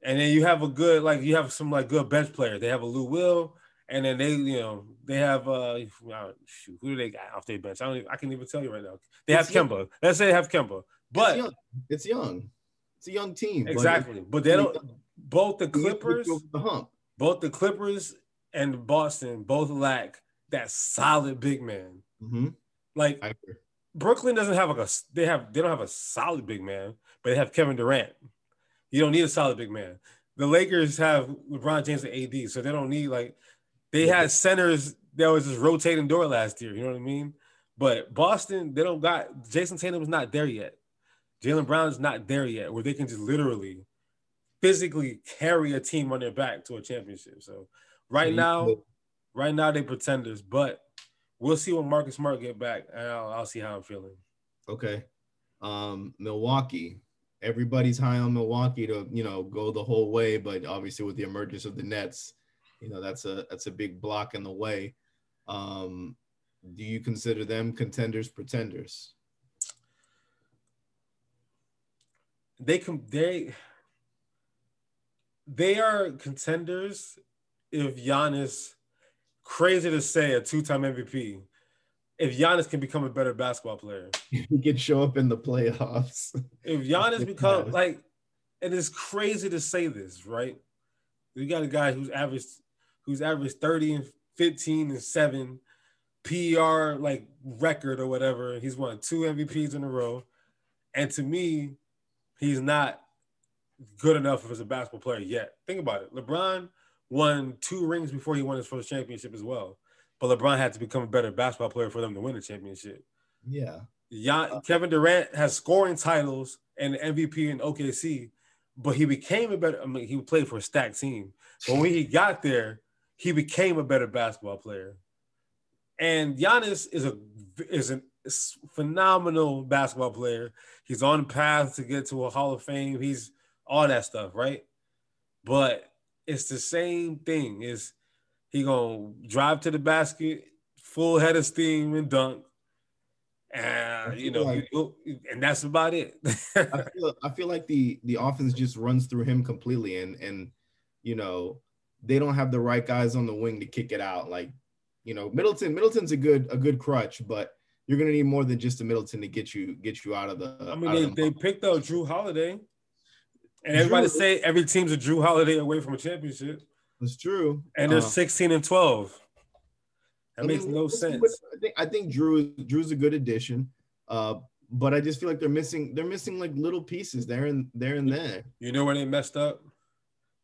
and then you have a good like you have some like good bench players. They have a Lou Will, and then they you know they have uh shoot, who do they got off their bench? I don't even, I can even tell you right now. They have Kemba. Let's say they have Kemba, but it's young. It's, young. it's a young team. Exactly, but, but they don't. Both the Clippers, the hump. Both the Clippers and Boston both lack that solid big man. Mm-hmm. Like Brooklyn doesn't have like a they have they don't have a solid big man, but they have Kevin Durant. You don't need a solid big man. The Lakers have LeBron James and AD, so they don't need like they had centers that was just rotating door last year. You know what I mean? But Boston, they don't got Jayson Tatum is not there yet. Jaylen Brown is not there yet, where they can just literally physically carry a team on their back to a championship. So Right now, right now they pretenders, but we'll see when Marcus Smart get back, and I'll, I'll see how I'm feeling. Okay, um, Milwaukee. Everybody's high on Milwaukee to you know go the whole way, but obviously with the emergence of the Nets, you know that's a that's a big block in the way. Um, do you consider them contenders, pretenders? They can they they are contenders if Giannis, crazy to say, a two-time MVP, if Giannis can become a better basketball player, he can show up in the playoffs. If Giannis become like, and it's crazy to say this, right? You got a guy who's averaged, who's averaged 30 and 15 and 7 PR like record or whatever. He's won two MVPs in a row. And to me, he's not good enough as a basketball player yet. Think about it. LeBron won two rings before he won his first championship as well. But LeBron had to become a better basketball player for them to win the championship. Yeah. Jan- uh, Kevin Durant has scoring titles and MVP in OKC, but he became a better. I mean, he played for a stacked team. But when he got there, he became a better basketball player. And Giannis is a is a phenomenal basketball player. He's on the path to get to a Hall of Fame. He's all that stuff, right? But it's the same thing. Is he gonna drive to the basket, full head of steam and dunk, and you know, like, and that's about it. I, feel, I feel like the the offense just runs through him completely, and and you know they don't have the right guys on the wing to kick it out. Like you know, Middleton Middleton's a good a good crutch, but you're gonna need more than just a Middleton to get you get you out of the. I mean, they, the they picked up Jrue Holiday. And everybody true. say every team's a Jrue Holiday away from a championship. That's true. And they're uh, 16 and 12. That I makes mean, no sense. I think I think Jrue Jrue's a good addition. Uh, but I just feel like they're missing they're missing like little pieces there and there and there. You know where they messed up?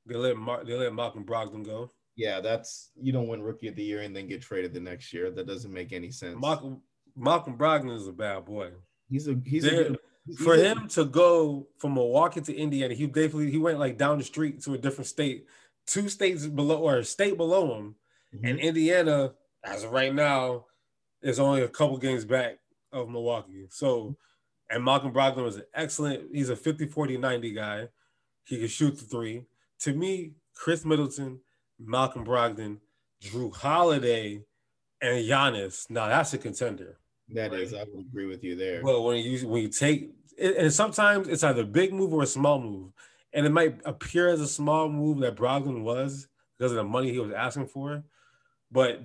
They let Mar- they let Malcolm Brogdon go. Yeah, that's you don't win rookie of the year and then get traded the next year. That doesn't make any sense. Malcolm Malcolm Brogdon is a bad boy. He's a he's a good, he's for a, him to go from Milwaukee to Indiana. He definitely he went like down the street to a different state, two states below or a state below him, mm-hmm. and Indiana as of right now is only a couple games back of Milwaukee. So, and Malcolm Brogdon was an excellent. He's a 50, 40, 90 guy. He can shoot the three. To me, Khris Middleton, Malcolm Brogdon, Jrue Holiday, and Giannis. Now that's a contender. That right? is, I would agree with you there. Well, when you when you take and sometimes it's either a big move or a small move, and it might appear as a small move that Brogdon was because of the money he was asking for, but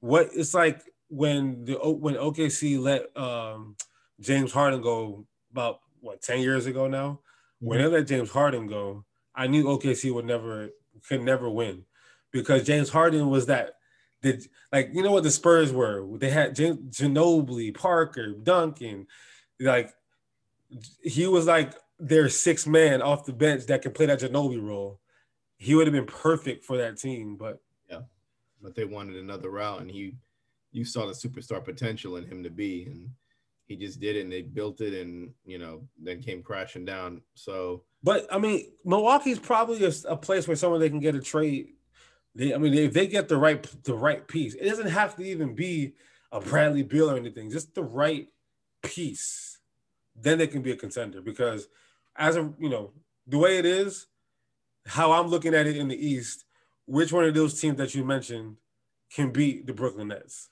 what it's like when the when OKC let um, James Harden go about what ten years ago now. Mm-hmm. When they let James Harden go, I knew OKC would never could never win because James Harden was that did like you know what the Spurs were? They had James, Ginobili, Parker, Duncan, like he was like their six man off the bench that can play that Ginobili role. He would have been perfect for that team, but yeah, but they wanted another route, and he, you saw the superstar potential in him to be, and he just did it, and they built it, and you know, then came crashing down. So, but I mean, Milwaukee's probably a, a place where someone they can get a trade they, I mean, if they get the right the right piece, it doesn't have to even be a Bradley Beal or anything. Just the right piece, then they can be a contender. Because as a you know the way it is, how I'm looking at it in the East, which one of those teams that you mentioned can beat the Brooklyn Nets?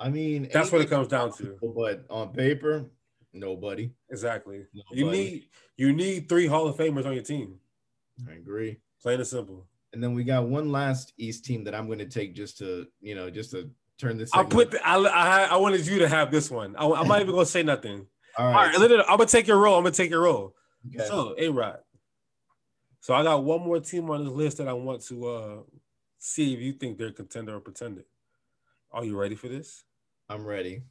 I mean, that's what it comes down to. But on paper, nobody. Exactly. Nobody. You need you need three Hall of Famers on your team. I agree. Plain and simple. And then we got one last East team that I'm going to take just to, you know, just to turn this. I'll put. The, I, I I wanted you to have this one. I, am not even going to say nothing. All right. All right. I'm gonna take your role. I'm gonna take your role. Okay. So, A Rod. So I got one more team on this list that I want to uh see if you think they're contender or pretender. Are you ready for this? I'm ready.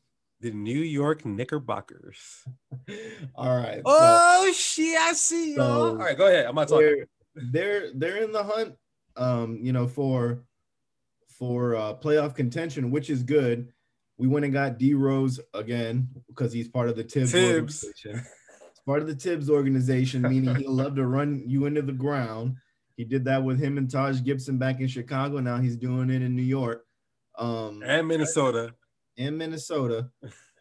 The New York Knickerbockers. All right. Oh so, shit! I see you. So All right, go ahead. I'm not talking. They're they're in the hunt um, you know, for for uh, playoff contention, which is good. We went and got D Rose again because he's part of the Thibs, Thibs. organization. It's part of the Thibs organization, meaning he'll love to run you into the ground. He did that with him and Taj Gibson back in Chicago. Now he's doing it in New York. Um, and Minnesota. And Minnesota.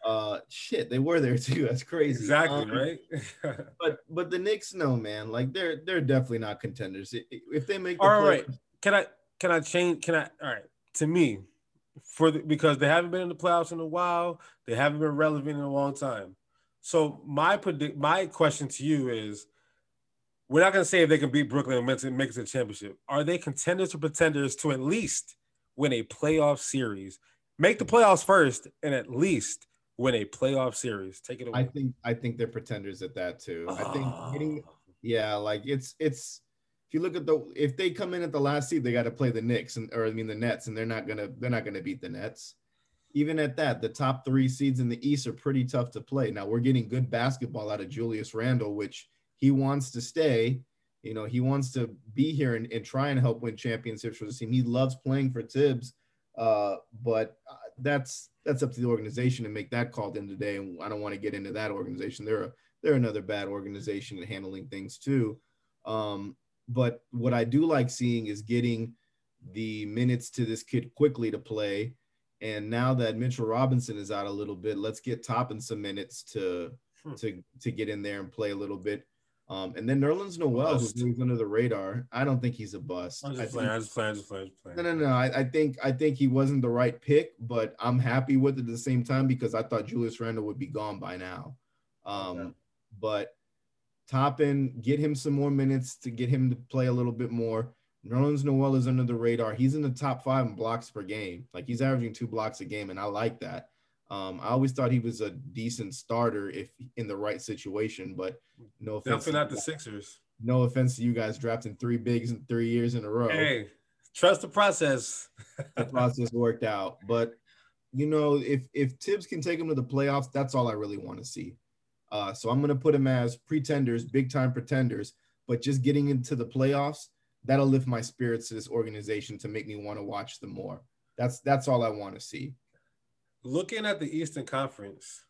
Uh, shit, they were there too. That's crazy. Exactly um, right. but but the Knicks, no man, like they're they're definitely not contenders. If they make the all right, can I can I change? Can I? All right, to me, for the, because they haven't been in the playoffs in a while, they haven't been relevant in a long time. So my predict my question to you is, we're not going to say if they can beat Brooklyn and make it to the championship. Are they contenders or pretenders to at least win a playoff series? Make the playoffs first, and at least win a playoff series. Take it away. I think I think they're pretenders at that too. Oh. I think getting ah. yeah, like it's it's if you look at the if they come in at the last seed, they got to play the Knicks and or I mean the Nets, and they're not gonna they're not gonna beat the Nets. Even at that, the top three seeds in the East are pretty tough to play. Now we're getting good basketball out of Julius Randle, which he wants to stay. You know, he wants to be here and, and try and help win championships for the team. He loves playing for Thibs, uh, but uh, that's that's up to the organization to make that call at the end of the day. And I don't want to get into that organization. They're a, they're another bad organization at handling things too. Um, but what I do like seeing is getting the minutes to this kid quickly to play. And now that Mitchell Robinson is out a little bit, let's get Toppin some minutes to hmm. to to get in there and play a little bit. Um, and then Nerlens Noel, who's under the radar, I don't think he's a bust. I'm just playing. I'm just playing. just playing. Just playing. No, no, no. I, I, think I think he wasn't the right pick, but I'm happy with it at the same time because I thought Julius Randle would be gone by now. Um, okay. But Toppin, get him some more minutes to get him to play a little bit more. Nerlens Noel is under the radar. He's in the top five in blocks per game. Like he's averaging two blocks a game, and I like that. Um, I always thought he was a decent starter if in the right situation, but no offense. Definitely not the Sixers. No offense to you guys drafting three bigs in three years in a row. Hey, trust the process. the process worked out, but you know, if if Thibs can take him to the playoffs, that's all I really want to see. Uh, so I'm going to put him as pretenders, big time pretenders, but just getting into the playoffs that'll lift my spirits to this organization to make me want to watch them more. That's that's all I want to see. Looking at the Eastern Conference.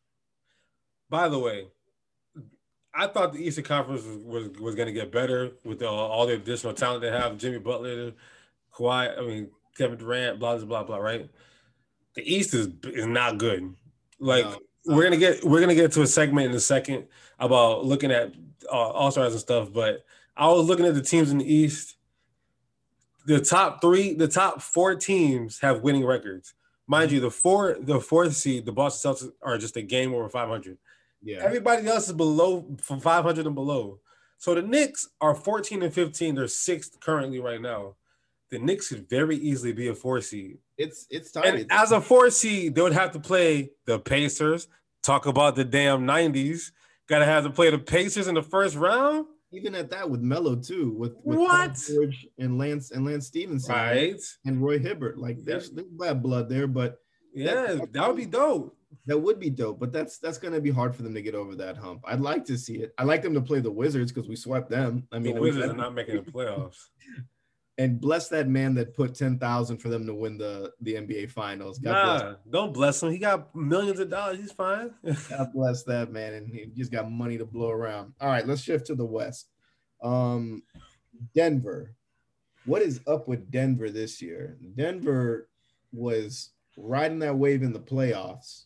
By the way, I thought the Eastern Conference was was, was going to get better with the, all the additional talent they have. Jimmy Butler, Kawhi, I mean Kevin Durant, blah blah blah blah. Right. The East is is not good. Like no. we're gonna get we're gonna get to a segment in a second about looking at uh, All Stars and stuff, but I was looking at the teams in the East. The top three, the top four teams have winning records. Mind you, the four, the fourth seed, the Boston Celtics are just a game over 500. Yeah. Everybody else is below from 500 and below. So the Knicks are 14 and 15. They're sixth currently right now. The Knicks could very easily be a four seed. It's it's time. And as a four seed, they would have to play the Pacers. Talk about the damn 90s. Gotta have to play the Pacers in the first round. Even at that with Melo too, with, with what George and Lance and Lance Stephenson, right? And Roy Hibbert. Like there's, there's bad blood there, but yeah, that, that would be dope. That would be dope, but that's that's gonna be hard for them to get over that hump. I'd like to see it. I like them to play the Wizards because we swept them. I mean, the Wizards are not making the playoffs. and bless that man that put ten thousand for them to win the the NBA Finals. God nah, bless. don't bless him. He got millions of dollars. He's fine. God bless that man, and he just got money to blow around. All right, let's shift to the West. Um, Denver. What is up with Denver this year? Denver was riding that wave in the playoffs,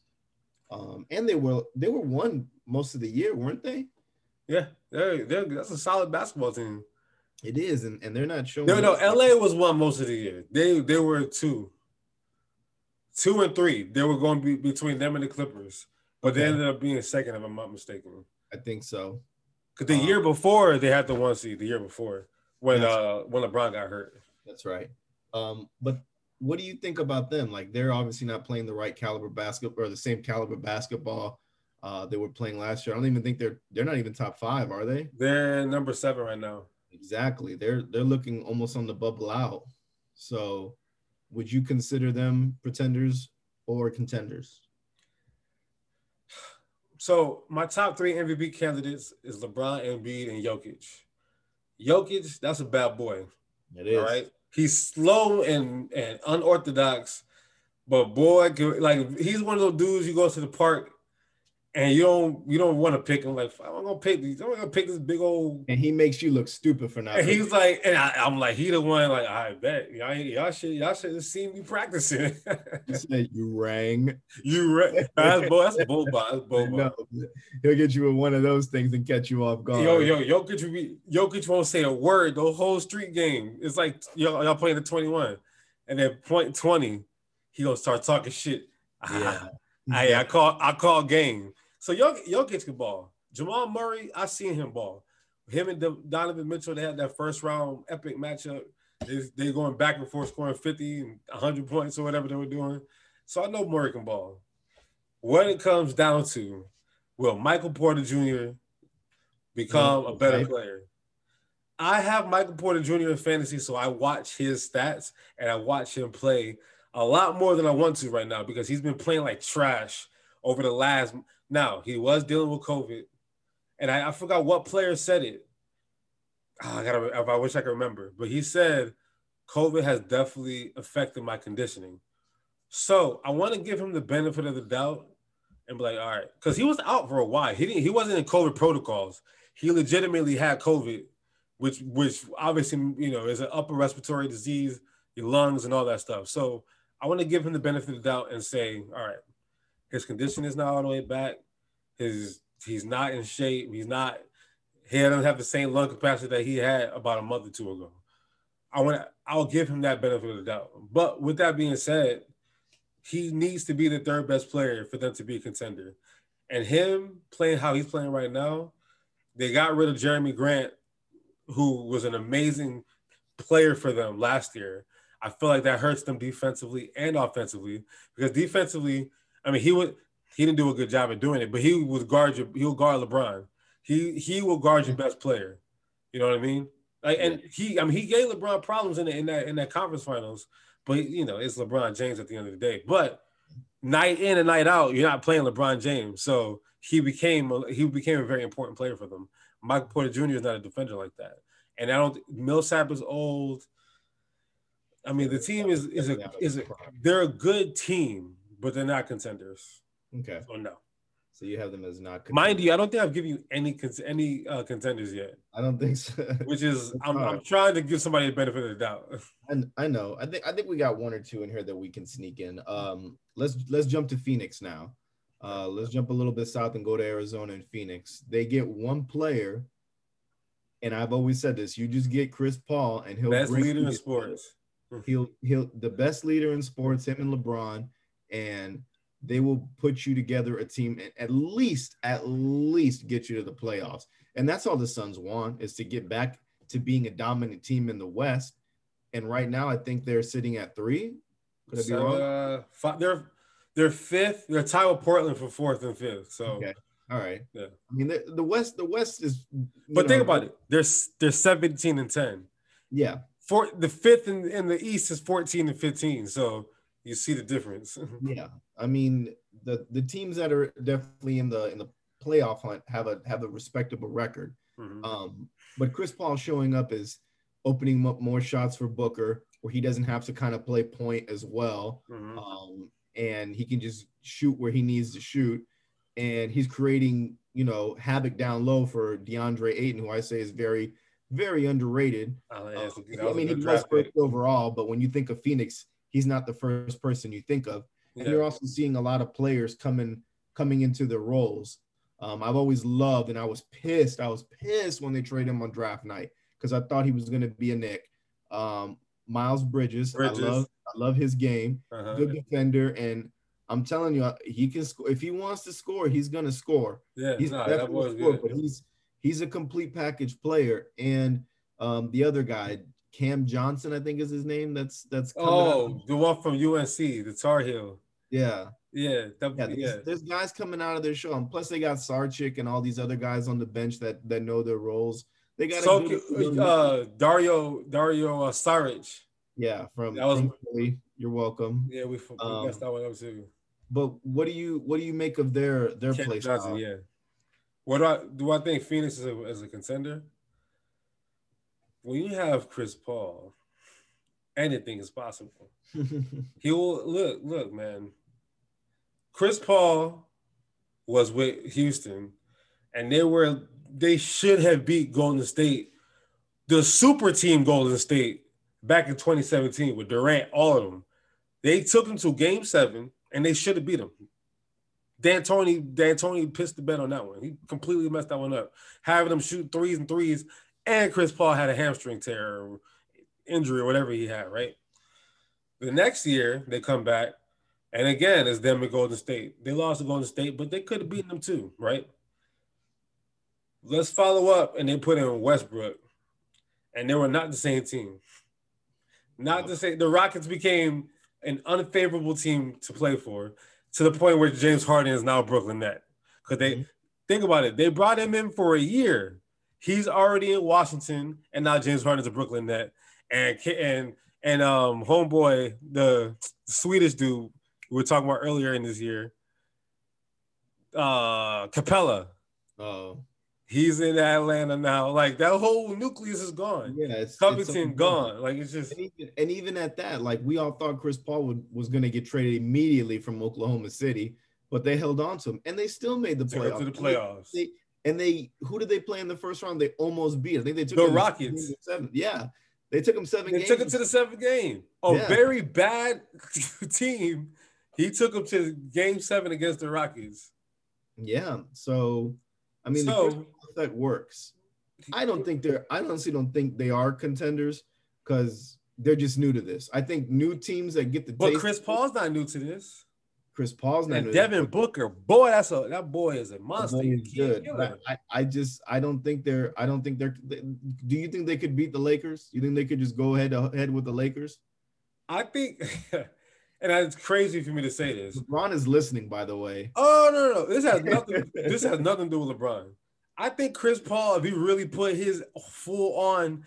um, and they were they were one most of the year, weren't they? Yeah, they're, they're, that's a solid basketball team. It is, and, and they're not showing. No, no, LA was one most of the year. They they were two, two and three. They were going to be between them and the Clippers, but they ended up being second, if I'm not mistaken. I think so. Because the um, year before they had the one seed. The year before when uh when LeBron got hurt. That's right. Um, but what do you think about them? Like they're obviously not playing the right caliber basketball or the same caliber basketball uh, they were playing last year. I don't even think they're they're not even top five, are they? They're number seven right now. Exactly. They're they're looking almost on the bubble out. So would you consider them pretenders or contenders? So my top three MVP candidates is LeBron, Embiid, and Jokic. Jokic, that's a bad boy. It is. All right. He's slow and, and unorthodox, but boy, like he's one of those dudes you go to the park and you don't you don't want to pick him like I'm gonna pick these. I'm gonna pick this big old. And he makes you look stupid for not. And he's like, and I, am like, he the one. Like I bet y'all, y'all should y'all should have seen me practicing. you said you rang. You rang. That's boy. That's boba. That's boba. No, he'll get you with one of those things and catch you off guard. Yo, yo, Jokic, would be Jokic won't say a word the whole street game. It's like y'all, y'all playing the 21, and then point 20, he gonna start talking shit. Ah, yeah. I, I call I call game. So Jokic can ball. Jamal Murray, I seen him ball. Him and Donovan Mitchell, they had that first round epic matchup. They, they going back and forth, scoring 50 and 100 points or whatever they were doing. So I know Murray can ball. What it comes down to, will Michael Porter Jr. become a better player? I have Michael Porter Jr. in fantasy, so I watch his stats and I watch him play a lot more than I want to right now because he's been playing like trash over the last now he was dealing with COVID, and I, I forgot what player said it. Oh, I gotta. I wish I could remember, but he said COVID has definitely affected my conditioning. So I want to give him the benefit of the doubt and be like, all right, because he was out for a while. He didn't. He wasn't in COVID protocols. He legitimately had COVID, which which obviously you know is an upper respiratory disease, your lungs and all that stuff. So I want to give him the benefit of the doubt and say, all right, his condition is not all the way back. His he's not in shape. He's not. He doesn't have the same lung capacity that he had about a month or two ago. I want. I'll give him that benefit of the doubt. But with that being said, he needs to be the third best player for them to be a contender. And him playing how he's playing right now, they got rid of Jerami Grant, who was an amazing player for them last year. I feel like that hurts them defensively and offensively because defensively I mean, he would he didn't do a good job of doing it, but he would guard your he will guard LeBron. He he will guard your best player. You know what I mean? Like, and he I mean he gave LeBron problems in, the, in that in that conference finals, but you know it's LeBron James at the end of the day. But night in and night out, you're not playing LeBron James, so he became a, he became a very important player for them. Michael Porter Jr. is not a defender like that, and I don't. Millsap is old. I mean, the team is is a is a they're a good team, but they're not contenders. Okay. So no. So you have them as not. Contenders. Mind you, I don't think I've given you any any uh, contenders yet. I don't think so. Which is, I'm, I'm trying to give somebody a benefit of the doubt. And I know. I think I think we got one or two in here that we can sneak in. Um, let's let's jump to Phoenix now. Uh, let's jump a little bit south and go to Arizona and Phoenix. They get one player, and I've always said this: you just get Chris Paul, and he'll best leader in sports. He'll he'll the best leader in sports. Him and LeBron, and they will put you together a team and at least at least get you to the playoffs. And that's all the Suns want is to get back to being a dominant team in the West. And right now, I think they're sitting at three. Could I be so, wrong? Uh, five, they're they're fifth. They're tied with Portland for fourth and fifth. So okay. All right. Yeah. I mean, the, the West, the West is. But know, think about it. They're they're seventeen and ten. Yeah. For the fifth in, in the East is fourteen and fifteen. So you see the difference. yeah. I mean, the the teams that are definitely in the in the playoff hunt have a have a respectable record. Mm-hmm. Um, but Chris Paul showing up is opening up more shots for Booker, where he doesn't have to kind of play point as well, mm-hmm. um, and he can just shoot where he needs to shoot, and he's creating you know havoc down low for DeAndre Ayton, who I say is very very underrated. Oh, yeah, uh, I mean, he was first overall, but when you think of Phoenix, he's not the first person you think of. And yeah. you're also seeing a lot of players coming coming into their roles. Um, I've always loved, and I was pissed. I was pissed when they traded him on draft night because I thought he was going to be a Nick. Um, Miles Bridges, Bridges, I love, I love his game. Uh-huh. Good defender, and I'm telling you, he can score if he wants to score. He's going to score. Yeah, he's no, definitely score, but he's he's a complete package player. And um, the other guy, Cam Johnson, I think is his name. That's that's oh out. the one from UNC, the Tar Heel. Yeah. Yeah, that, yeah, there's, yeah. There's guys coming out of their show, and plus they got Sarchik and all these other guys on the bench that that know their roles. They got so, uh, Dario Dario uh, Saric. Yeah, from that was Philly. You're welcome. Yeah, we, we um, messed that one up too. But what do you what do you make of their their place, style? Yeah. What do I do? I think Phoenix is a, as a contender when you have Chris Paul, anything is possible. he will look, look, man. Chris Paul was with Houston, and they were they should have beat Golden State, the super team Golden State, back in 2017 with Durant, all of them. They took them to game seven, and they should have beat them. D'Antoni, D'Antoni pissed the bet on that one. He completely messed that one up. Having them shoot threes and threes and Chris Paul had a hamstring tear or injury or whatever he had, right? The next year they come back, and again it's them at Golden State. They lost to Golden State, but they could have beaten them too, right? Let's follow up, and they put in Westbrook, and they were not the same team. Not the same. The Rockets became an unfavorable team to play for, to the point where James Harden is now Brooklyn net. Because they mm-hmm. think about it, they brought him in for a year he's already in Washington, and now James Harden's a Brooklyn net, and and and um homeboy, the Swedish dude we were talking about earlier in this year, uh Capela. Oh. He's in Atlanta now. Like that whole nucleus is gone. Yeah, it's Covington it's gone. Like it's just and even, and even, at that, like we all thought Chris Paul would, was going to get traded immediately from Oklahoma City, but they held on to him and they still made the playoffs. To the playoffs. They, and they who did they play in the first round? They almost beat. I think they took the Rockets. Seven. Yeah, they took them seven. They games. took it to the seventh game. A yeah. very bad team. He took them to game seven against the Rockets. Yeah. So, I mean, so, effect works. I don't think they're. I honestly don't think they are contenders because they're just new to this. I think new teams that get the. But Chris Paul's not new to this. Chris Paul's not. And Devin Booker, boy, that's a that boy is a monster. He's good. I, I just I don't think they're I don't think they're. Do you think they could beat the Lakers? You think they could just go head to head with the Lakers? I think, and it's crazy for me to say this. LeBron is listening, by the way. Oh no, no, no. this has nothing. this has nothing to do with LeBron. I think Chris Paul, if he really put his full on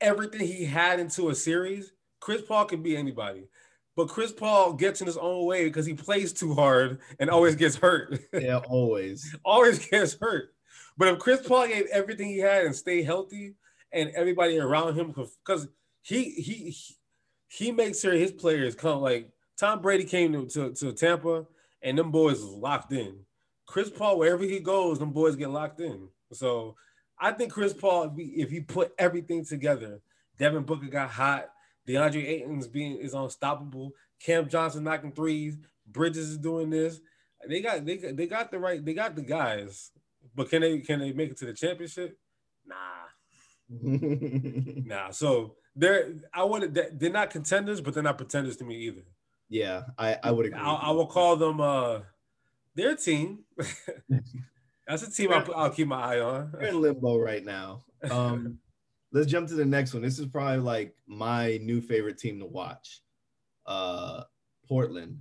everything he had into a series, Chris Paul could be anybody. But Chris Paul gets in his own way because he plays too hard and always gets hurt. Yeah, always. always gets hurt. But if Chris Paul gave everything he had and stayed healthy and everybody around him, because he, he he makes sure his players come like Tom Brady came to, to, to Tampa, and them boys was locked in. Chris Paul, wherever he goes, them boys get locked in. So I think Chris Paul, if he put everything together, Devin Booker got hot. DeAndre Ayton's being is unstoppable. Cam Johnson knocking threes. Bridges is doing this. They got they they got the right they got the guys, but can they can they make it to the championship? Nah, nah. So they're I would they're not contenders, but they're not pretenders to me either. Yeah, I I would agree. I, I will call them uh their team. That's a team I'll, I'll, keep my eye on. They're in limbo right now. Um, let's jump to the next one. This is probably like my new favorite team to watch. Uh, Portland.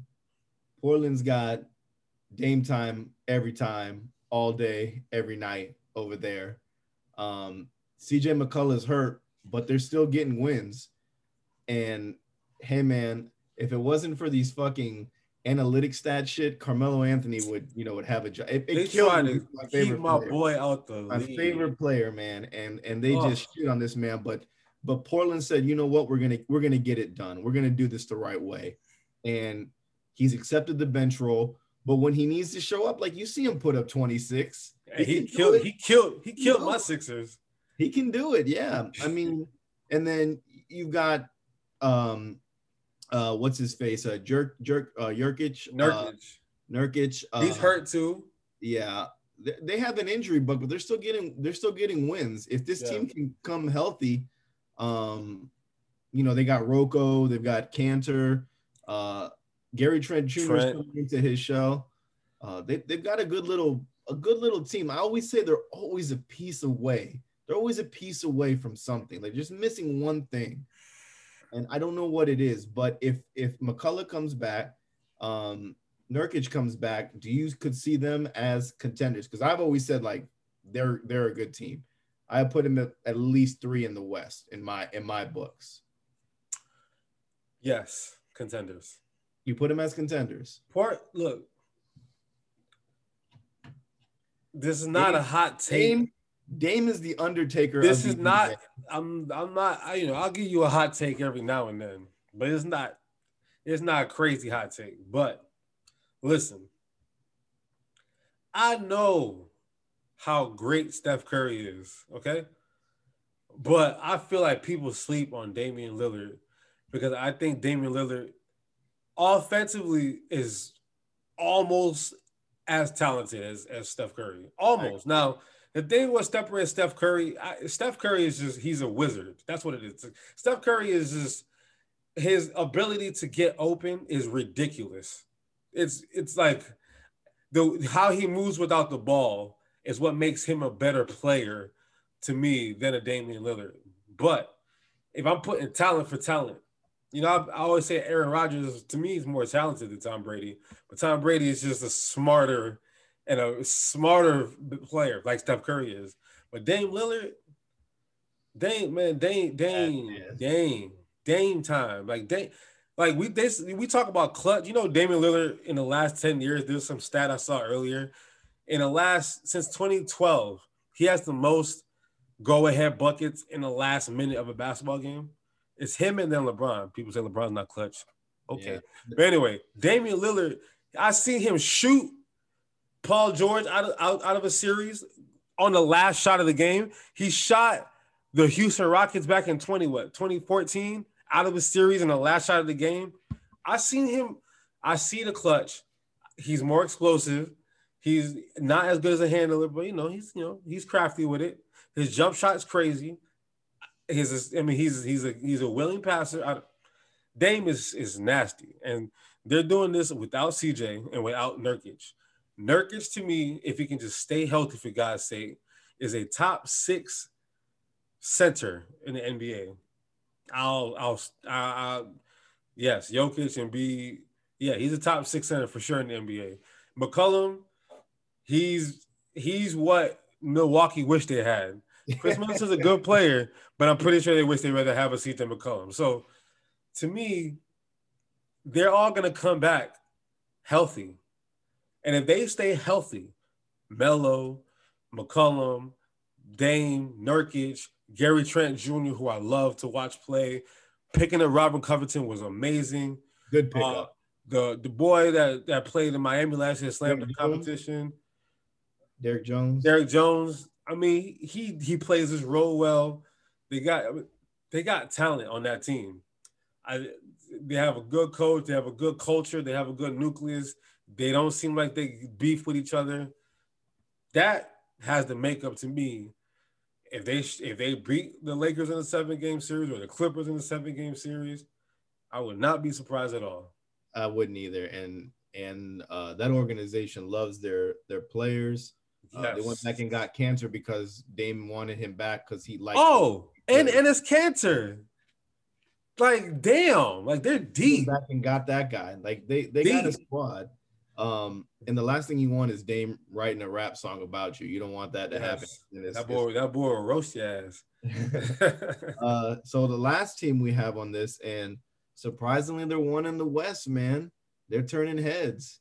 Portland's got Dame time every time, all day, every night over there. Um, CJ McCollum is hurt, but they're still getting wins. And hey, man, if it wasn't for these fucking analytic stat shit, Carmelo Anthony would, you know, would have a job. It, it killed me. My keep my player. boy out the my league. favorite player, man. And and they oh. just shit on this man. But but Portland said, you know what, we're gonna we're gonna get it done. We're gonna do this the right way. And he's accepted the bench role. But when he needs to show up, like you see him put up 26. He, he killed, he killed, he killed my Sixers. He can do it, yeah. I mean, and then you've got um uh what's his face? Uh Jerk Jerk uh Jurkic. Nurkic. Uh, Nurkic. Uh, He's hurt too. Yeah. They, they have an injury bug, but they're still getting they're still getting wins. If this yeah. team can come healthy, um, you know, they got Rocco, they've got Kanter, uh Gary Trent Jr. Trent. coming into his show. Uh, they, they've got a good little a good little team. I always say they're always a piece away. They're always a piece away from something. They're just missing one thing, and I don't know what it is. But if if McCollum comes back, um, Nurkic comes back, do you could see them as contenders? Because I've always said like they're they're a good team. I put them at, at least three in the West in my in my books. Yes, contenders. You put them as contenders. Part look, this is not a hot take. Dame, is the Undertaker. This is not. I'm. I'm not. I, you know, I'll give you a hot take every now and then, but it's not. It's not a crazy hot take. But listen, I know how great Steph Curry is. Okay, but I feel like people sleep on Damian Lillard because I think Damian Lillard offensively is almost as talented as, as Steph Curry. Almost. Now, the thing with Steph Curry, Steph Curry, I, Steph Curry is just he's a wizard. That's what it is. Steph Curry is just his ability to get open is ridiculous. It's it's like the how he moves without the ball is what makes him a better player to me than a Damian Lillard. But if I'm putting talent for talent, you know, I, I, always say Aaron Rodgers to me is more talented than Tom Brady, but Tom Brady is just a smarter and a smarter player like Steph Curry is. But Dame Lillard, Dame man, Dame, Dame, Dame, Dame time, like Dame. Like we this we talk about clutch. You know, Damian Lillard in the last 10 years, there's some stat I saw earlier. In the last since 2012, he has the most go-ahead buckets in the last minute of a basketball game. It's him and then LeBron. People say LeBron's not clutch. Okay. Yeah. But anyway, Damian Lillard, I see him shoot Paul George out of, out, out of a series on the last shot of the game. He shot the Houston Rockets back in 20 what 2014 out of a series in the last shot of the game. I seen him. I see the clutch. He's more explosive. He's not as good as a handler, but you know he's you know he's crafty with it. His jump shot is crazy. He's, a, I mean, he's he's a he's a willing passer. I, Dame is is nasty, and they're doing this without CJ and without Nurkic. Nurkic, to me, if he can just stay healthy for God's sake, is a top six center in the NBA. I'll I'll, I'll, yes, Jokic and be yeah, he's a top six center for sure in the NBA. McCollum, he's he's what Milwaukee wish they had. Khris Middleton's a good player, but I'm pretty sure they wish they'd rather have a seat than McCollum. So to me, they're all gonna come back healthy. And if they stay healthy, Melo, McCollum, Dame, Nurkic, Gary Trent Jr., who I love to watch play, picking up Robert Covington was amazing. Good pickup. Uh, the the boy that that played in Miami last year, slammed the competition. Derrick Jones. Derrick Jones. I mean, he he plays his role well. They got they got talent on that team. I they have a good coach. They have a good culture. They have a good nucleus. They don't seem like they beef with each other. That has the makeup to me. If they if they beat the Lakers in a seven game series or the Clippers in a seven game series, I would not be surprised at all. I wouldn't either. And and uh, that organization loves their their players. Yes. Uh, they went back and got Kanter because Dame wanted him back because he liked. Oh, and and it's Kanter. Like damn, like they're deep. Back and got that guy. Like they they deep. got a squad. Um, and the last thing you want is Dame writing a rap song about you. You don't want that to yes. happen. It's, that boy, that boy will roast your ass. uh, so the last team we have on this, and surprisingly, they're one in the West, man. They're turning heads.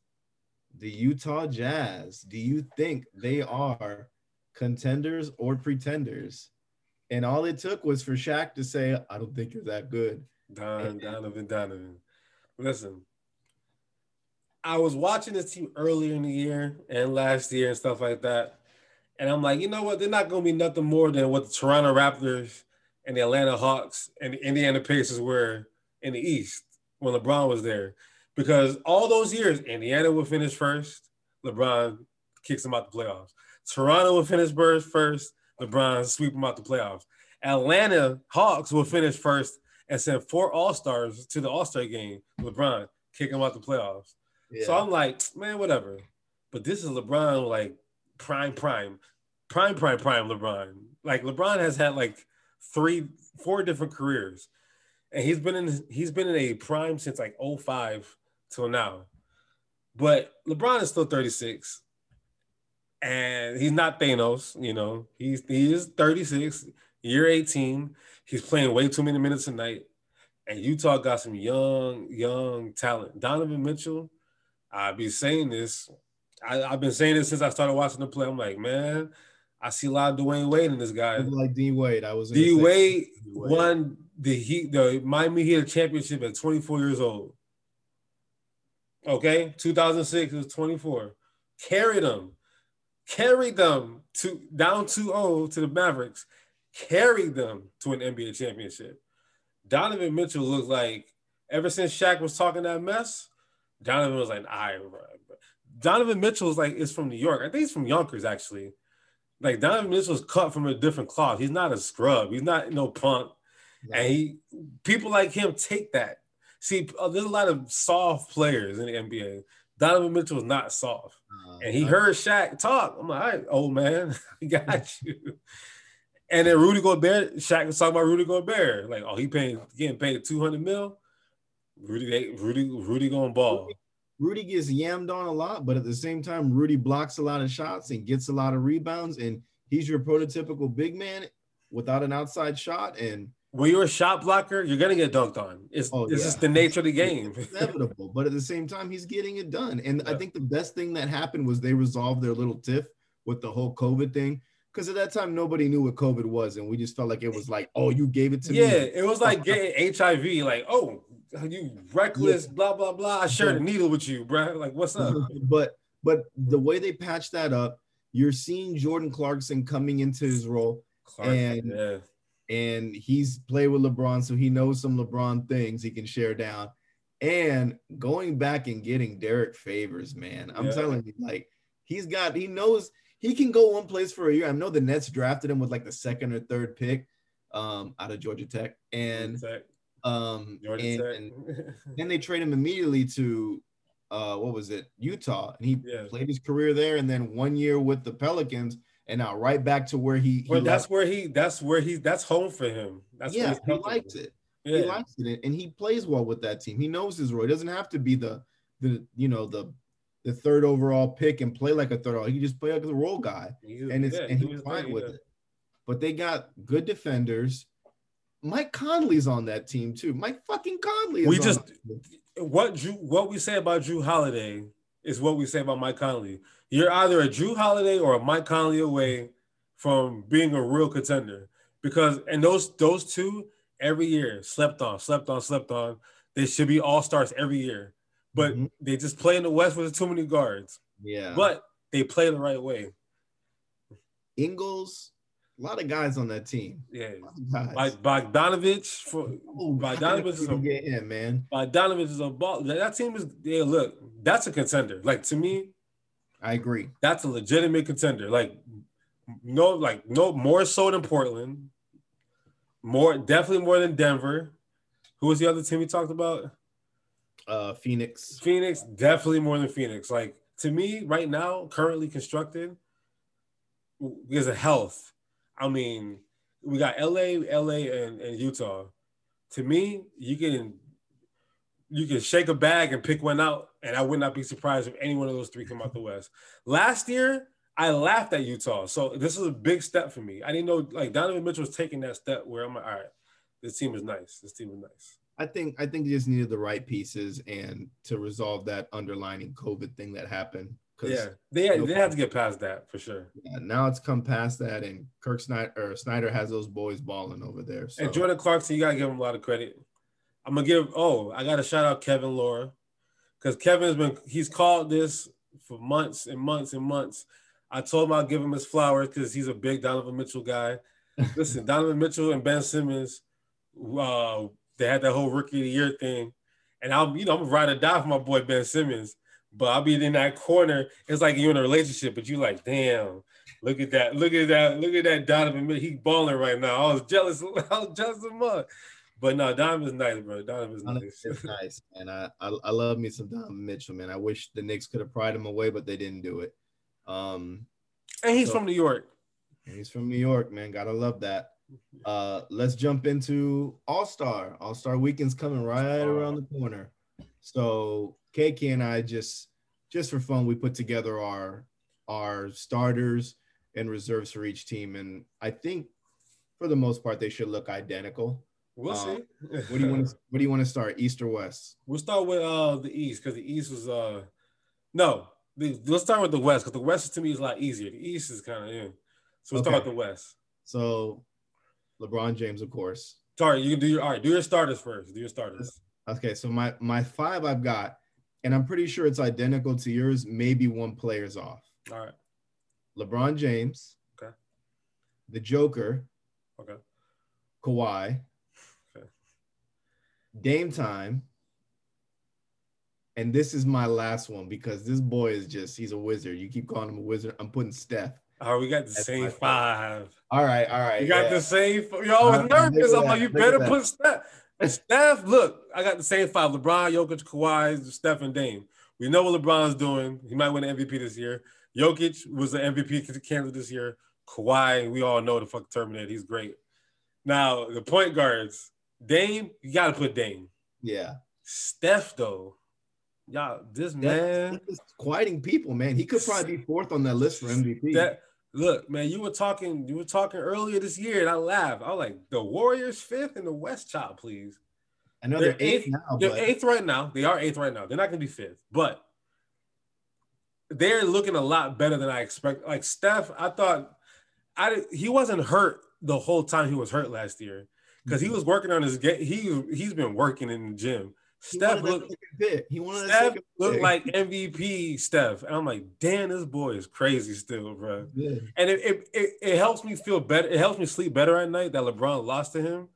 The Utah Jazz. Do you think they are contenders or pretenders? And all it took was for Shaq to say, I don't think you're that good. Don, and, Donovan, Donovan. Listen, I was watching this team earlier in the year and last year and stuff like that. And I'm like, you know what? They're not going to be nothing more than what the Toronto Raptors and the Atlanta Hawks and the Indiana Pacers were in the East when LeBron was there. Because all those years, Indiana would finish first, LeBron kicks them out the playoffs. Toronto would finish first, LeBron sweep them out the playoffs. Atlanta Hawks will finish first and send four All Stars to the All Star game. LeBron kick them out the playoffs. Yeah. So I'm like, man, whatever. But this is LeBron, like prime, prime, prime, prime, prime LeBron. Like LeBron has had like three, four different careers, and he's been in he's been in a prime since like 05 till now. But LeBron is still 36 and he's not Thanos. You know, he's he is 36, year 18. He's playing way too many minutes a night, and Utah got some young, young talent. Donovan Mitchell, I've been saying this. I, have been saying this since I started watching the play. I'm like, man, I see a lot of Dwyane Wade in this guy. Like D Wade, I was. D Wade won the Heat, the Miami Heat championship at 24 years old. Okay, 2006 was 24. Carried them carried them to down 2-0 to the Mavericks, carried them to an NBA championship. Donovan Mitchell looks like ever since Shaq was talking that mess, Donovan was like, I right. Donovan Mitchell is like is from New York. I think he's from Yonkers actually. Like Donovan Mitchell's cut from a different cloth. He's not a scrub. He's not no punk. And he people like him take that. See, uh, there's a lot of soft players in the NBA. Donovan Mitchell was not soft. Uh, and he heard Shaq talk. I'm like, all right, old man, I got you. And then Rudy Gobert, Shaq was talking about Rudy Gobert. Like, oh, he paying getting paid 200 mil. Rudy, Rudy, Rudy going ball. Rudy, Rudy gets yammed on a lot, but at the same time, Rudy blocks a lot of shots and gets a lot of rebounds. And he's your prototypical big man without an outside shot. And when you're a shot blocker, you're gonna get dunked on. It's, oh, it's yeah. just the nature of the game. It's inevitable, but at the same time, he's getting it done. And yeah. I think the best thing that happened was they resolved their little tiff with the whole COVID thing. Because at that time, nobody knew what COVID was, and we just felt like it was like, "Oh, you gave it to yeah, me." Yeah, it was like getting HIV. Like, oh, you reckless, yeah. blah blah blah. I shared a needle with you, bro. Like, what's up? but but the way they patched that up, you're seeing Jordan Clarkson coming into his role, Clark, and yeah and he's played with LeBron, so he knows some LeBron things he can share down. And going back and getting Derrick Favors, man, I'm yeah. telling you, like he's got, he knows he can go one place for a year. I know the Nets drafted him with like the second or third pick um, out of Georgia Tech, and Tech. Um, and, and then they trade him immediately to uh, what was it, Utah, and he yeah. played his career there, and then one year with the Pelicans and now right back to where he. he well, that's where he. That's where he. That's home for him. That's yeah. He likes it. Yeah. He likes it, and he plays well with that team. He knows his role. He doesn't have to be the the you know the the third overall pick and play like a third. He just play like a role guy, and it's yeah, and he's fine with it. But they got good defenders. Mike Conley's on that team too. Mike fucking Conley. we just what Jrue what we say about Jrue Holiday is what we say about Mike Conley. You're either a Jrue Holiday or a Mike Conley away from being a real contender. Because and those those two every year slept on, slept on, slept on. They should be all stars every year. but mm-hmm. they just play in the West with too many guards. Yeah. But they play the right way. Ingles, a lot of guys on that team. Yeah. Like Bogdanovich for oh, Bogdanovich is a get him, man. Bogdanovich is a ball. That team is yeah, look, that's a contender. Like to me, I agree. That's a legitimate contender. Like no, like no more so than Portland. More definitely more than Denver. Who was the other team we talked about? Uh Phoenix. Phoenix, definitely more than Phoenix. Like to me, right now, currently constructed, because of health. I mean, we got LA, LA, and, and Utah. To me, you can you can shake a bag and pick one out, and I would not be surprised if any one of those three come out the West. Last year, I laughed at Utah, so this is a big step for me. I didn't know like Donovan Mitchell was taking that step where I'm like, all right, this team is nice. This team is nice. I think I think they just needed the right pieces and to resolve that underlining COVID thing that happened. Yeah, they had, they had to get past that for sure. Yeah, now it's come past that, and Kirk Snyder or Snyder has those boys balling over there. So. And Jordan Clarkson, you gotta give him a lot of credit. I'm gonna give. Oh, I gotta shout out Kevin Laura because Kevin's been he's called this for months and months and months. I told him I'd give him his flowers because he's a big Donovan Mitchell guy. Listen, Donovan Mitchell and Ben Simmons, uh, they had that whole rookie of the year thing. And I'm, you know, I'm ride or die for my boy Ben Simmons. But I'll be in that corner. It's like you're in a relationship, but you like, damn, look at that, look at that, look at that Donovan. He balling right now. I was jealous. I was jealous of him. But no, Donovan's nice, bro. Donovan's nice. It's nice, and I, I, I love me some Donovan Mitchell, man. I wish the Knicks could have pried him away, but they didn't do it. Um, and he's so, from New York. He's from New York, man. Gotta love that. Uh, let's jump into All Star. All Star Weekend's coming right around the corner. So KK and I just just for fun, we put together our our starters and reserves for each team, and I think for the most part they should look identical. We'll um, see. what do you want? To, what do you want to start? East or West? We'll start with uh the East because the East was uh no. The, let's start with the West because the West to me is a lot easier. The East is kind of in. So we'll okay. start with the West. So LeBron James, of course. Sorry, you can do your all right. Do your starters first. Do your starters. Okay, so my my five I've got, and I'm pretty sure it's identical to yours. Maybe one player's off. All right. LeBron James. Okay. The Joker. Okay. Kawhi. Okay. Dame time. And this is my last one because this boy is just, he's a wizard. You keep calling him a wizard. I'm putting Steph. Oh, we got the That's same five. All right, all right. You got yeah. the same. Yo, I was nervous. I'm like, you better put Steph. Steph, look, I got the same five: LeBron, Jokic, Kawhi, Steph, and Dame. We know what LeBron's doing. He might win an MVP this year. Jokic was the MVP candidate this year. Kawhi, we all know the fuck Terminator. He's great. Now the point guards, Dame, you got to put Dame. Yeah. Steph though, y'all, this man is quieting people, man. He could probably be fourth on that list for MVP. That, Look, man, you were talking, you were talking earlier this year, and I laughed. I was like, the Warriors fifth and the West chop, please. I know they're, they're eighth, eighth now. They're but... eighth right now. They are eighth right now. They're not gonna be fifth, but they're looking a lot better than I expect. Like Steph, I thought I he wasn't hurt the whole time he was hurt last year because mm-hmm. he was working on his game. He he's been working in the gym. Steph looked, he wanted Steph looked like MVP Steph. And I'm like, damn, this boy is crazy still, bro. Yeah. And it, it, it, it, helps me feel better. It helps me sleep better at night that LeBron lost to him.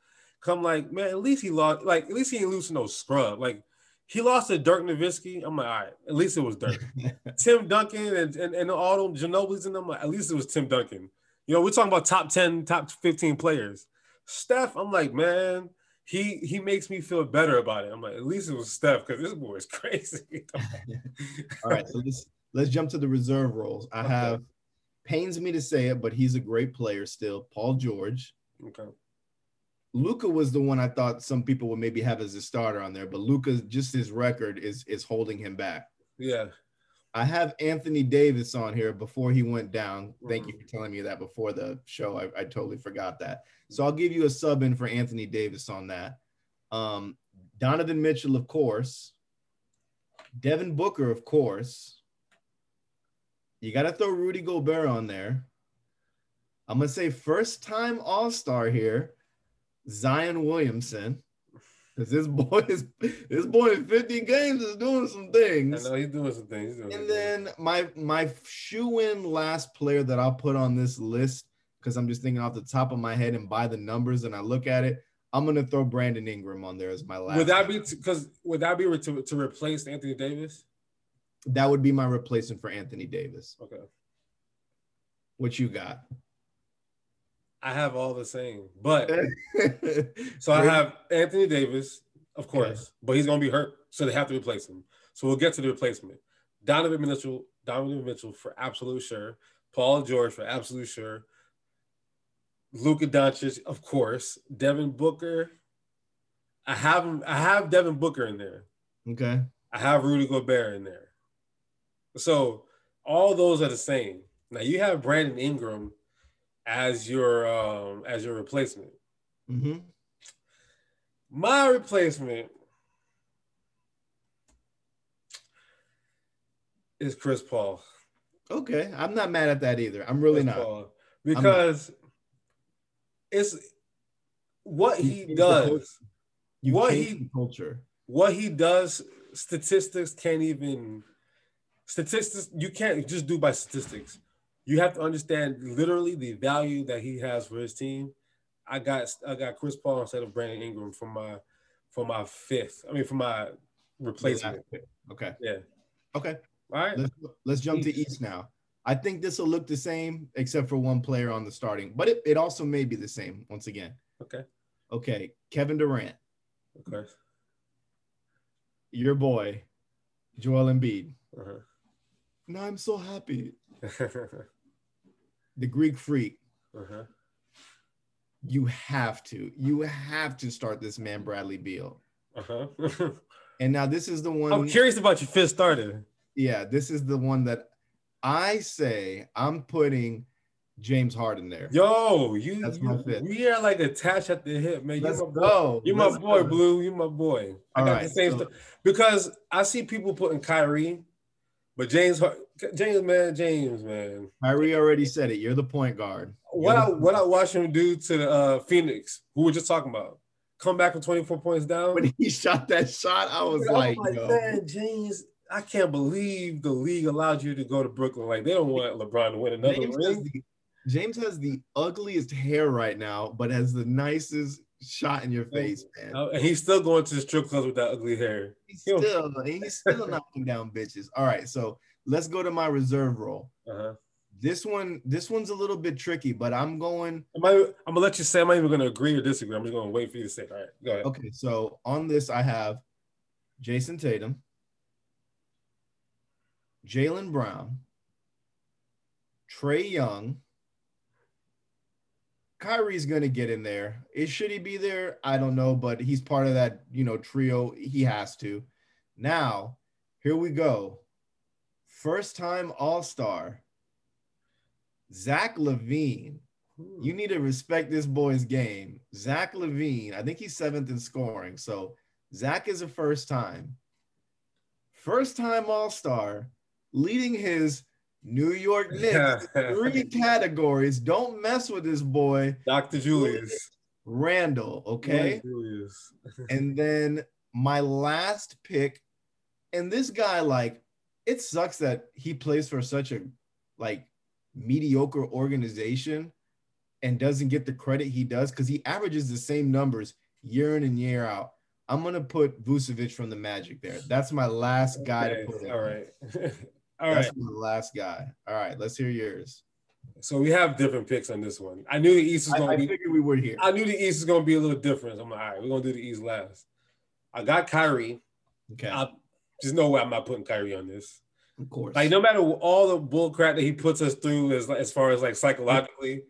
Come like, man, at least he lost, like, at least he ain't losing no scrub. Like, he lost to Dirk Nowitzki. I'm like, all right, at least it was Dirk. Tim Duncan and, and, and all them Ginobili's and them, like, at least it was Tim Duncan. You know, we're talking about top 10, top 15 players. Steph, I'm like, man, he he makes me feel better about it. I'm like, at least it was Steph because this boy is crazy. All right, so let's let's jump to the reserve roles. I okay. have pains me to say it, but he's a great player still. Paul George. Okay. Luka was the one I thought some people would maybe have as a starter on there, but Luka just his record is is holding him back. Yeah. I have Anthony Davis on here before he went down. Thank you for telling me that before the show. I, I totally forgot that. So I'll give you a sub in for Anthony Davis on that. Um, Donovan Mitchell, of course. Devin Booker, of course. You got to throw Rudy Gobert on there. I'm going to say first time All Star here, Zion Williamson. Because this boy is this boy in 50 games is doing some things. I know he's doing some things. Doing and then things. my my shoe in last player that I'll put on this list because I'm just thinking off the top of my head and by the numbers and I look at it. I'm gonna throw Brandon Ingram on there as my last. Would that be because would that be to, to replace Anthony Davis? That would be my replacement for Anthony Davis. Okay. What you got? I have all the same, but so I have Anthony Davis, of course, but he's gonna be hurt, so they have to replace him. So we'll get to the replacement. Donovan Mitchell, Donovan Mitchell for absolute sure. Paul George for absolute sure. Luka Doncic, of course. Devin Booker. I have I have Devin Booker in there. Okay. I have Rudy Gobert in there. So all those are the same. Now you have Brandon Ingram as your um as your replacement. Mm-hmm. My replacement is Chris Paul. Okay, I'm not mad at that either. I'm really Chris not Paul. because not. it's what he does. what he culture. What he does. Statistics can't even statistics. You can't just do by statistics you have to understand literally the value that he has for his team. I got I got Chris Paul instead of Brandon Ingram for my for my fifth. I mean for my replacement. Okay. Yeah. Okay. All right. Let's, let's jump to East now. I think this will look the same except for one player on the starting, but it, it also may be the same once again. Okay. Okay. Kevin Durant. Of course. Your boy, Joel Embiid. Uh-huh. Now I'm so happy. the Greek freak. Uh-huh. You have to, you have to start this man Bradley Beal. Uh-huh. and now this is the one. I'm curious about your fifth starter. Yeah, this is the one that I say I'm putting James Harden there. Yo, you, That's my fifth. we are like attached at the hip, man. Let's you my go. You my boy, go. Blue. You my boy. I All got right, the same so, stuff because I see people putting Kyrie, but James James, man, James, man. Kyrie already said it. You're the point guard. what I what I watched him do to the uh, Phoenix, who we are just talking about, come back from 24 points down. When he shot that shot, I was like, like man, James, I can't believe the league allowed you to go to Brooklyn. Like they don't want LeBron to win another James ring. Has the, James has the ugliest hair right now, but has the nicest shot in your face, man. and he's still going to the strip clubs with that ugly hair. He's still, he's still knocking down bitches. All right, so let's go to my reserve role. Uh-huh. This one, this one's a little bit tricky, but I'm going. Am I, I'm gonna let you say. I'm not even gonna agree or disagree. I'm just gonna wait for you to say. It. All right, go ahead. Okay, so on this, I have Jayson Tatum, Jaylen Brown, Trae Young. Kyrie's gonna get in there. Is should he be there? I don't know, but he's part of that, you know, trio. He has to. Now, here we go first time All Star, Zach LaVine. You hmm. need to respect this boy's game. Zach LaVine, I think he's seventh in scoring. So Zach is a first time. First time All Star, leading his New York Knicks three categories. Don't mess with this boy. Dr. Julius. Randle. okay? Julius. and then my last pick, and this guy, like, it sucks that he plays for such a like mediocre organization and doesn't get the credit he does because he averages the same numbers year in and year out. I'm gonna put Vucevic from the Magic there. That's my last guy okay. to put in. All right. All That's right. my last guy. All right, let's hear yours. So we have different picks on this one. I knew the East was gonna I, I be. I figured we would here. I knew the East was gonna be a little different. I'm like, all right, we're gonna do the East last. I got Kyrie. Okay. I, there's no way I'm not putting Kyrie on this. Of course. Like no matter all the bull crap that he puts us through as as far as like psychologically,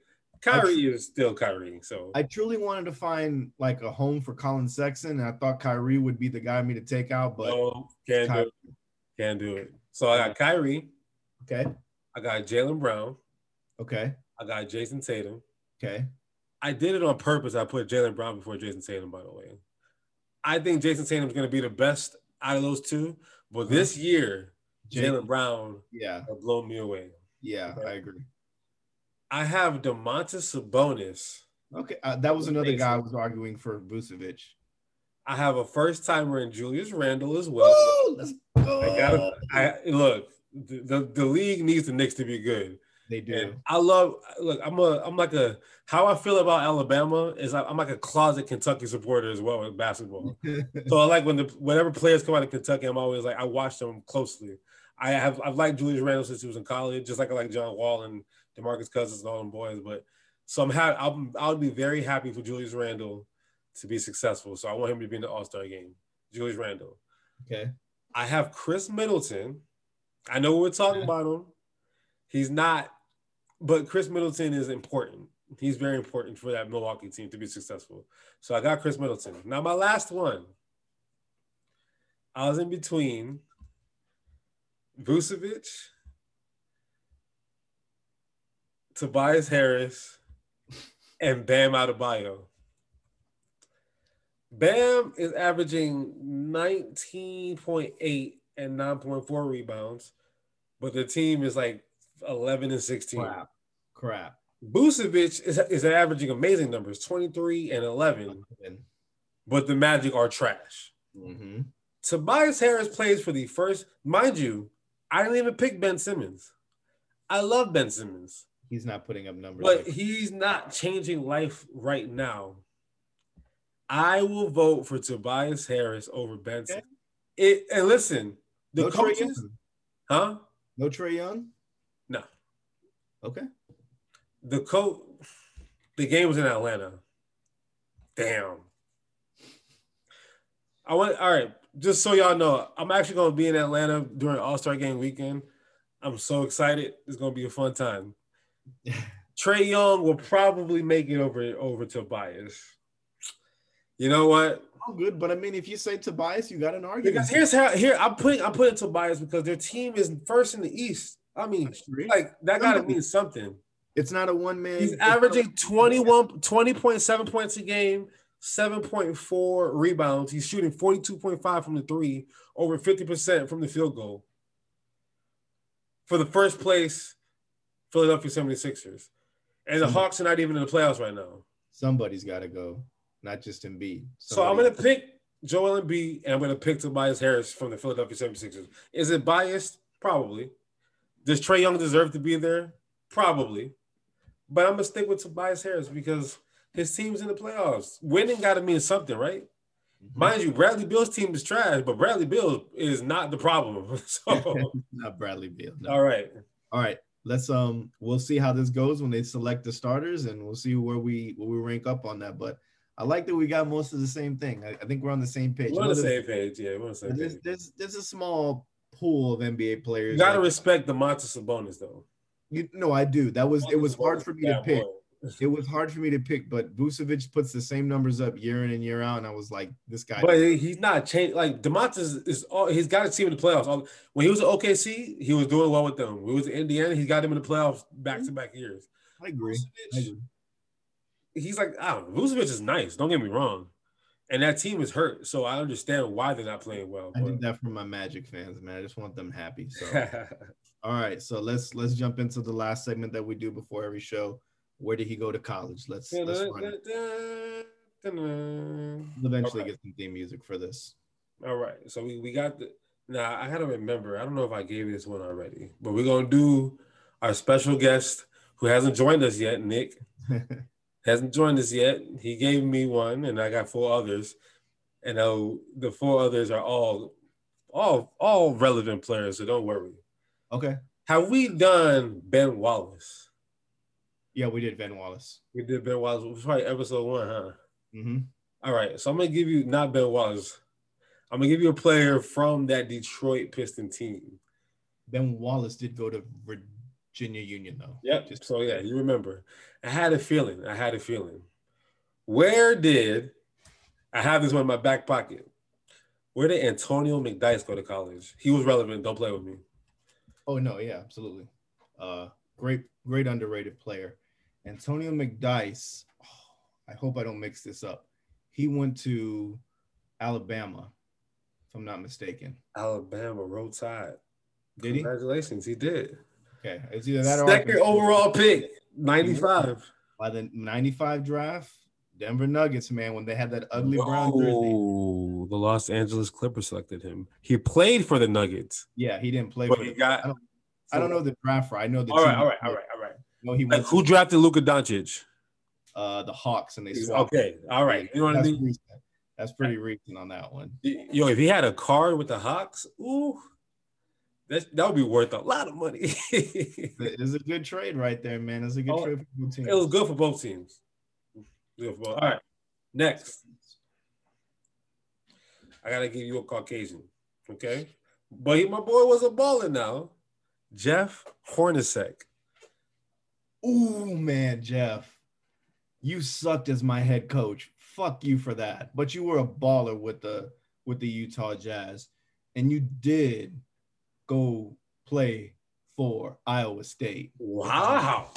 Kyrie tr- is still Kyrie. So I truly wanted to find like a home for Collin Sexton, and I thought Kyrie would be the guy me to take out, but no, can't do it. Can't do it. So I got Kyrie. Okay. I got Jaylen Brown. Okay. I got Jayson Tatum. Okay. I did it on purpose. I put Jaylen Brown before Jayson Tatum, by the way. I think Jayson Tatum is going to be the best out of those two. But this year, Jaylen Brown yeah have blown me away. Yeah, okay. I agree. I have Domantas Sabonis. Okay, uh, that was another guy I was arguing for Vucevic. I have a first timer in Julius Randle as well. Ooh, let's go. I gotta I look, the, the, the league needs the Knicks to be good. They do. And I love look, I'm a I'm like a how I feel about Alabama is I'm like a closet Kentucky supporter as well with basketball. so I like when the whenever players come out of Kentucky, I'm always like I watch them closely. I have I've liked Julius Randle since he was in college, just like I like John Wall and DeMarcus Cousins and all them boys. But so I'm happy. I'll, I'll be very happy for Julius Randle to be successful. So I want him to be in the All Star game. Julius Randle. Okay. I have Khris Middleton. I know we're talking yeah. about him. He's not, but Khris Middleton is important. He's very important for that Milwaukee team to be successful. So I got Khris Middleton. Now my last one. I was in between Vucevic, Tobias Harris, and Bam Adebayo. Bam is averaging 19.8 and 9.4 rebounds, but the team is like 11 and 16. Crap. Crap. Vucevic is, is averaging amazing numbers 23 and 11, but the Magic are trash. Mm-hmm. Tobias Harris plays for the first, mind you, I didn't even pick Ben Simmons. I love Ben Simmons. He's not putting up numbers. But like he's not changing life right now. I will vote for Tobias Harris over Benson. Okay. It and listen, the no coaches, huh? No Trae Young. No. Okay. The coach. The game was in Atlanta. Damn. I want. All right. Just so y'all know, I'm actually going to be in Atlanta during All Star Game weekend. I'm so excited. It's going to be a fun time. Trae Young will probably make it over over Tobias. You know what? All good, but I mean, if you say Tobias, you got an argument. Because here's how here I'm putting I'm putting Tobias because their team is first in the East. I mean, like that gotta mean something. It's not a one man. He's averaging 21, 20.7 points a game, 7.4 rebounds. He's shooting 42.5 from the three, over 50% from the field goal. For the first place Philadelphia 76ers. And the Hawks are not even in the playoffs right now. Somebody's got to go not just Embiid. Somebody. So I'm going to pick Joel Embiid and I'm going to pick Tobias Harris from the Philadelphia 76ers. Is it biased? Probably. Does Trae Young deserve to be there? Probably. But I'm going to stick with Tobias Harris because his team's in the playoffs. Winning got to mean something, right? Mm-hmm. Mind you, Bradley Beal's team is trash, but Bradley Beal is not the problem. so not Bradley Beal. No. All right. All right. Let's um we'll see how this goes when they select the starters and we'll see where we where we rank up on that. But I like that we got most of the same thing. I, I think we're on the same page. We're on the same page, yeah. We're on the same there's, page. There's, there's a small pool of NBA players. You gotta like, respect the Domantas Sabonis though. You no, I do. That was it was hard for me to pick. It was hard for me to pick, but Vucevic puts the same numbers up year in and year out, and I was like, this guy. But he's not changed. Like Domantas is all he's got a team in the playoffs. All, when he was at OKC, he was doing well with them. When he was in Indiana, he got him in the playoffs back to back years. I agree. Vucevic, I agree he's like, I don't know. Vucevic is nice. Don't get me wrong. And that team is hurt, so I understand why they're not playing well. I did that for my Magic fans, man. I just want them happy. So, all right, so let's let's jump into the last segment that we do before every show. Where did he go to college? Let's, let's run it. We'll eventually right. get some theme music for this. All right, so we, we got the. Now I gotta remember. I don't know if I gave you this one already, but we're gonna do our special guest who hasn't joined us yet, Nick. hasn't joined us yet. He gave me one, and I got four others. And uh, the four others are all, all, all relevant players. So don't worry. Okay. Have we done Ben Wallace? Yeah, we did Ben Wallace. We did Ben Wallace. It was probably episode one, huh? Mm-hmm. All right. So I'm gonna give you not Ben Wallace. I'm gonna give you a player from that Detroit Piston team. Ben Wallace did go to Virginia Union, though. Yep. Just so yeah, you remember. I had a feeling. I had a feeling. Where did I have this one in my back pocket? Where did Antonio McDyess go to college? He was relevant. Don't play with me. Oh no, yeah, absolutely. Uh, great, great underrated player. Antonio McDyess. Oh, I hope I don't mix this up. He went to Alabama, if I'm not mistaken. Alabama, road tide. Did? Congratulations, he did. Okay, it's either that or second overall pick, ninety five. By the ninety five draft, Denver Nuggets, man, when they had that ugly Whoa, brown jersey. The Los Angeles Clippers selected him. He played for the Nuggets. Yeah, he didn't play. But he the, got. I don't, I don't, know the draft for. I know the. All right, all right, all right, all right. No, he like, who drafted Luka Doncic? Uh, the Hawks, and they swapped. Okay, all right. You know what I mean? Recent. That's pretty recent on that one. Yo, if he had a card with the Hawks, ooh, that that would be worth a lot of money. it's a good trade right there, man. It's a good oh, trade for both teams. It was good for both teams. All right, next. I gotta give you a Caucasian, okay? But he, my boy was a baller now. Jeff Hornacek. Ooh, man, Jeff. You sucked as my head coach. Fuck you for that. But you were a baller with the with the Utah Jazz. And you did go play for Iowa State. Wow.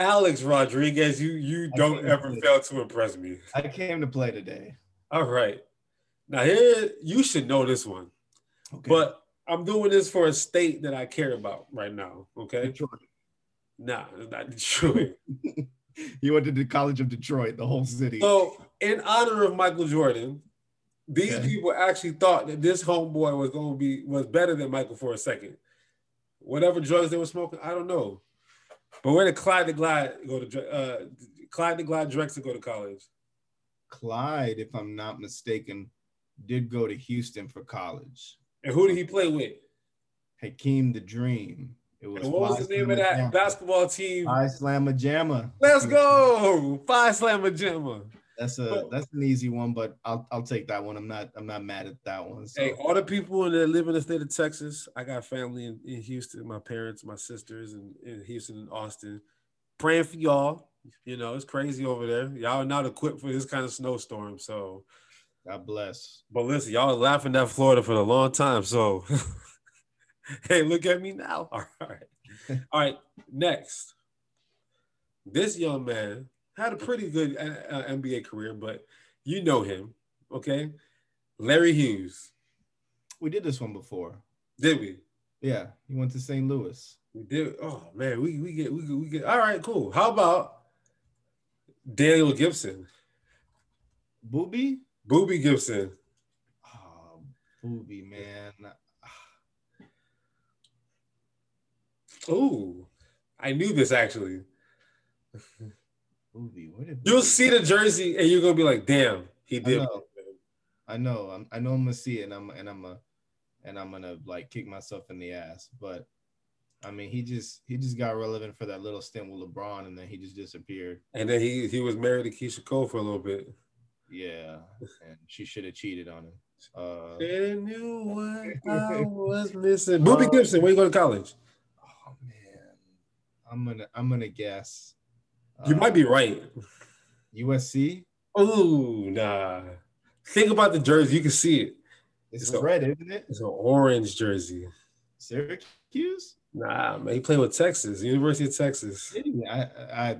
Alex Rodriguez, you you don't ever fail to impress me. I came to play today. All right. Now here you should know this one. Okay. But I'm doing this for a state that I care about right now. Okay. Detroit. Nah, not Detroit. you went to the College of Detroit, the whole city. So, in honor of Michael Jordan, these okay. people actually thought that this homeboy was going to be was better than Michael for a second. Whatever drugs they were smoking, I don't know. But where did Clyde the Glide go to? Uh, Clyde the Glide Drexler go to college? Clyde, if I'm not mistaken, did go to Houston for college. And who did he play with? Hakeem the Dream. It was and what was the name of that Jamma. basketball team? Phi Slama Jama. Let's go, Phi Slama Jama. That's a that's an easy one, but I'll I'll take that one. I'm not I'm not mad at that one. So. Hey, all the people that live in the state of Texas, I got family in, in Houston, my parents, my sisters, in, in Houston and Austin. Praying for y'all. You know, it's crazy over there. Y'all are not equipped for this kind of snowstorm. So God bless. But listen, y'all laughing at Florida for a long time. So hey, look at me now. All right. All right. Next. This young man had a pretty good uh, uh NBA career, but you know him. Okay. Larry Hughes. We did this one before. Did we? Yeah. He went to St. Louis. We did. Oh man, we, we get we, we get all right, cool. How about Daniel Gibson? Boobie? Boobie Gibson. Oh, Boobie, man. Oh, I knew this actually. Movie. What You'll see the jersey and you're gonna be like, "Damn, he did." I know. I know. I'm, I know. I'm gonna see it, and I'm and I'm a, and I'm gonna like kick myself in the ass. But I mean, he just he just got relevant for that little stint with LeBron, and then he just disappeared. And then he he was married to Keyshia Cole for a little bit. Yeah, and she should have cheated on him. Uh, she knew what I was missing. Boobie Gibson, where you go to college? Oh man, I'm gonna I'm gonna guess. You uh, might be right. USC. Oh nah. Think about the jersey. You can see it. It's, it's red, a, isn't it? It's an orange jersey. Syracuse? Nah, man. He played with Texas, University of Texas. I, I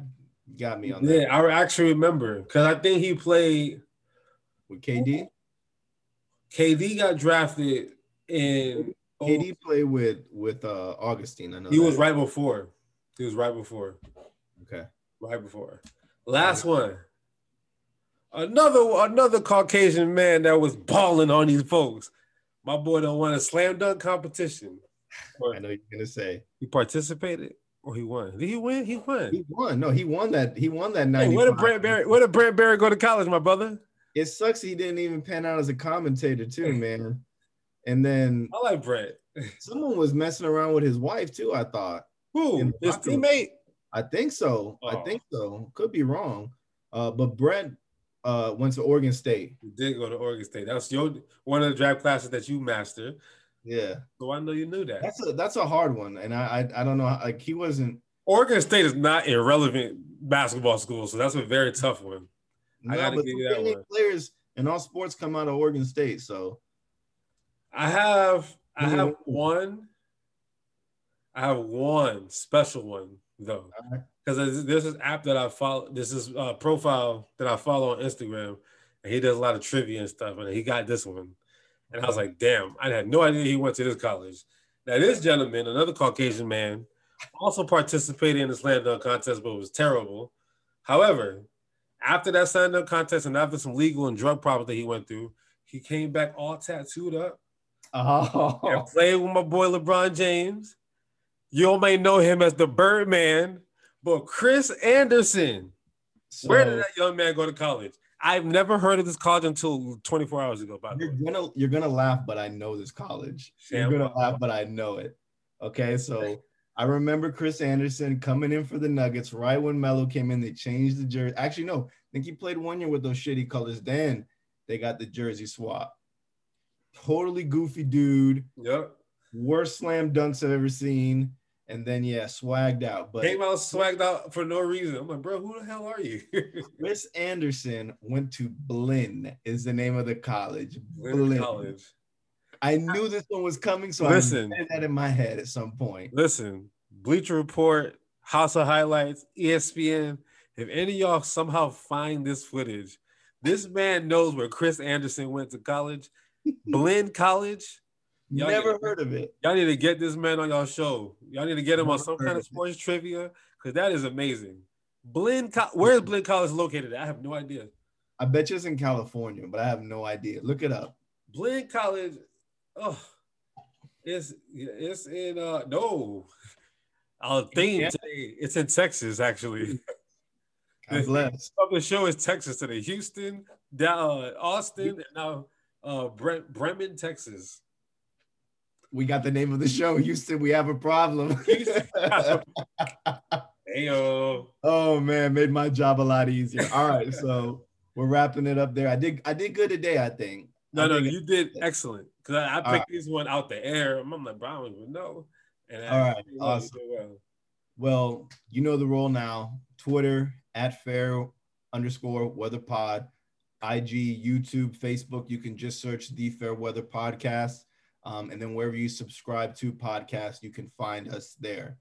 got me on that. Yeah, I actually remember because I think he played with KD. KD got drafted in. KD played with with uh Augustin. I know he that. was right before. He was right before. Okay. Right before. Last one. Another another Caucasian man that was balling on these folks. My boy don't want a slam dunk competition. I know you're gonna say he participated or he won. Did he win? He won. He won. No, he won that. He won that night. Hey, where did Brent Barry? Where did Brent Barry go to college, my brother? It sucks he didn't even pan out as a commentator too, man. And then I like Brent. someone was messing around with his wife too. I thought. Who? His teammate? I think so. Oh. I think so. Could be wrong. Uh, but Brent uh, went to Oregon State. You did go to Oregon State. That was your one of the draft classes that you mastered. Yeah. So I know you knew that. That's a that's a hard one, and I I, I don't know. Like he wasn't. Oregon State is not a relevant basketball school, so that's a very tough one. No, I gotta give you that one. Players in all sports come out of Oregon State, so. I have I have one I have one special one though, because right. there's this app that I follow. This is a profile that I follow on Instagram, and he does a lot of trivia and stuff. And he got this one, and I was like, "Damn!" I had no idea he went to this college. Now, this gentleman, another Caucasian man, also participated in the slam dunk contest, but was terrible. However, After that slam dunk contest and after some legal and drug problems that he went through, he came back all tattooed up. Oh. And played with my boy LeBron James. You all may know him as the Birdman, but Chris Andersen. So, where did that young man go to college? I've never heard of this college until 24 hours ago. By you're gonna you're gonna laugh, but I know this college. You're gonna laugh, but I know it. Okay, so I remember Chris Andersen coming in for the Nuggets right when Melo came in. They changed the jersey. Actually, no, I think he played one year with those shitty colors. Then they got the jersey swap. Totally goofy dude. Yep. Worst slam dunks I've ever seen and then yeah, swagged out. But came out swagged out for no reason. I'm like, bro, who the hell are you? Chris Andersen went to Blinn, is the name of the college. Blinn. College. I knew this one was coming, so listen, I had that in my head at some point. Listen, Bleacher Report, House of Highlights, ESPN. If any y'all somehow find this footage, this man knows where Chris Andersen went to college. Blinn College Y'all Never need, heard of it. Y'all need to get this man on y'all show. Y'all need to get him Never on some kind of sports it. trivia because that is amazing. Blinn, where is Blinn College located? I have no idea. I bet you it's in California, but I have no idea. Look it up. Blinn College, oh, it's it's in uh no, I'll think yeah. today. It's in Texas actually. God bless. The show is Texas today. Houston, down uh, Austin, and now uh Brent, Brenham, Texas we got the name of the show. Houston, we have a problem. Heyo. Oh man, made my job a lot easier. All right, so we're wrapping it up there. I did I did good today, I think. No, I no, you did excellent. Cause I, I picked right. this one out the air. I'm like, bro, I don't even know. And All right, awesome. Well. well, you know the role now. Twitter at fair underscore weather pod, IG, YouTube, Facebook. You can just search the Fair Weather Podcast. Um, and then wherever you subscribe to podcasts, you can find us there.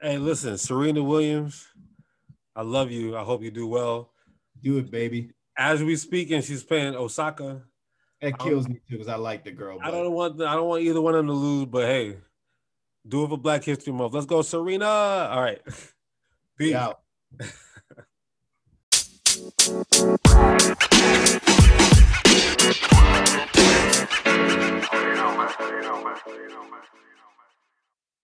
Hey, listen, Serena Williams, I love you. I hope you do well. Do it, baby. As we speak, and she's playing Osaka. It kills me too because I like the girl. I don't want I don't want either one of them to lose, but hey, do it for Black History Month. Let's go, Serena. All right. Peace. out. you know, Barcelona.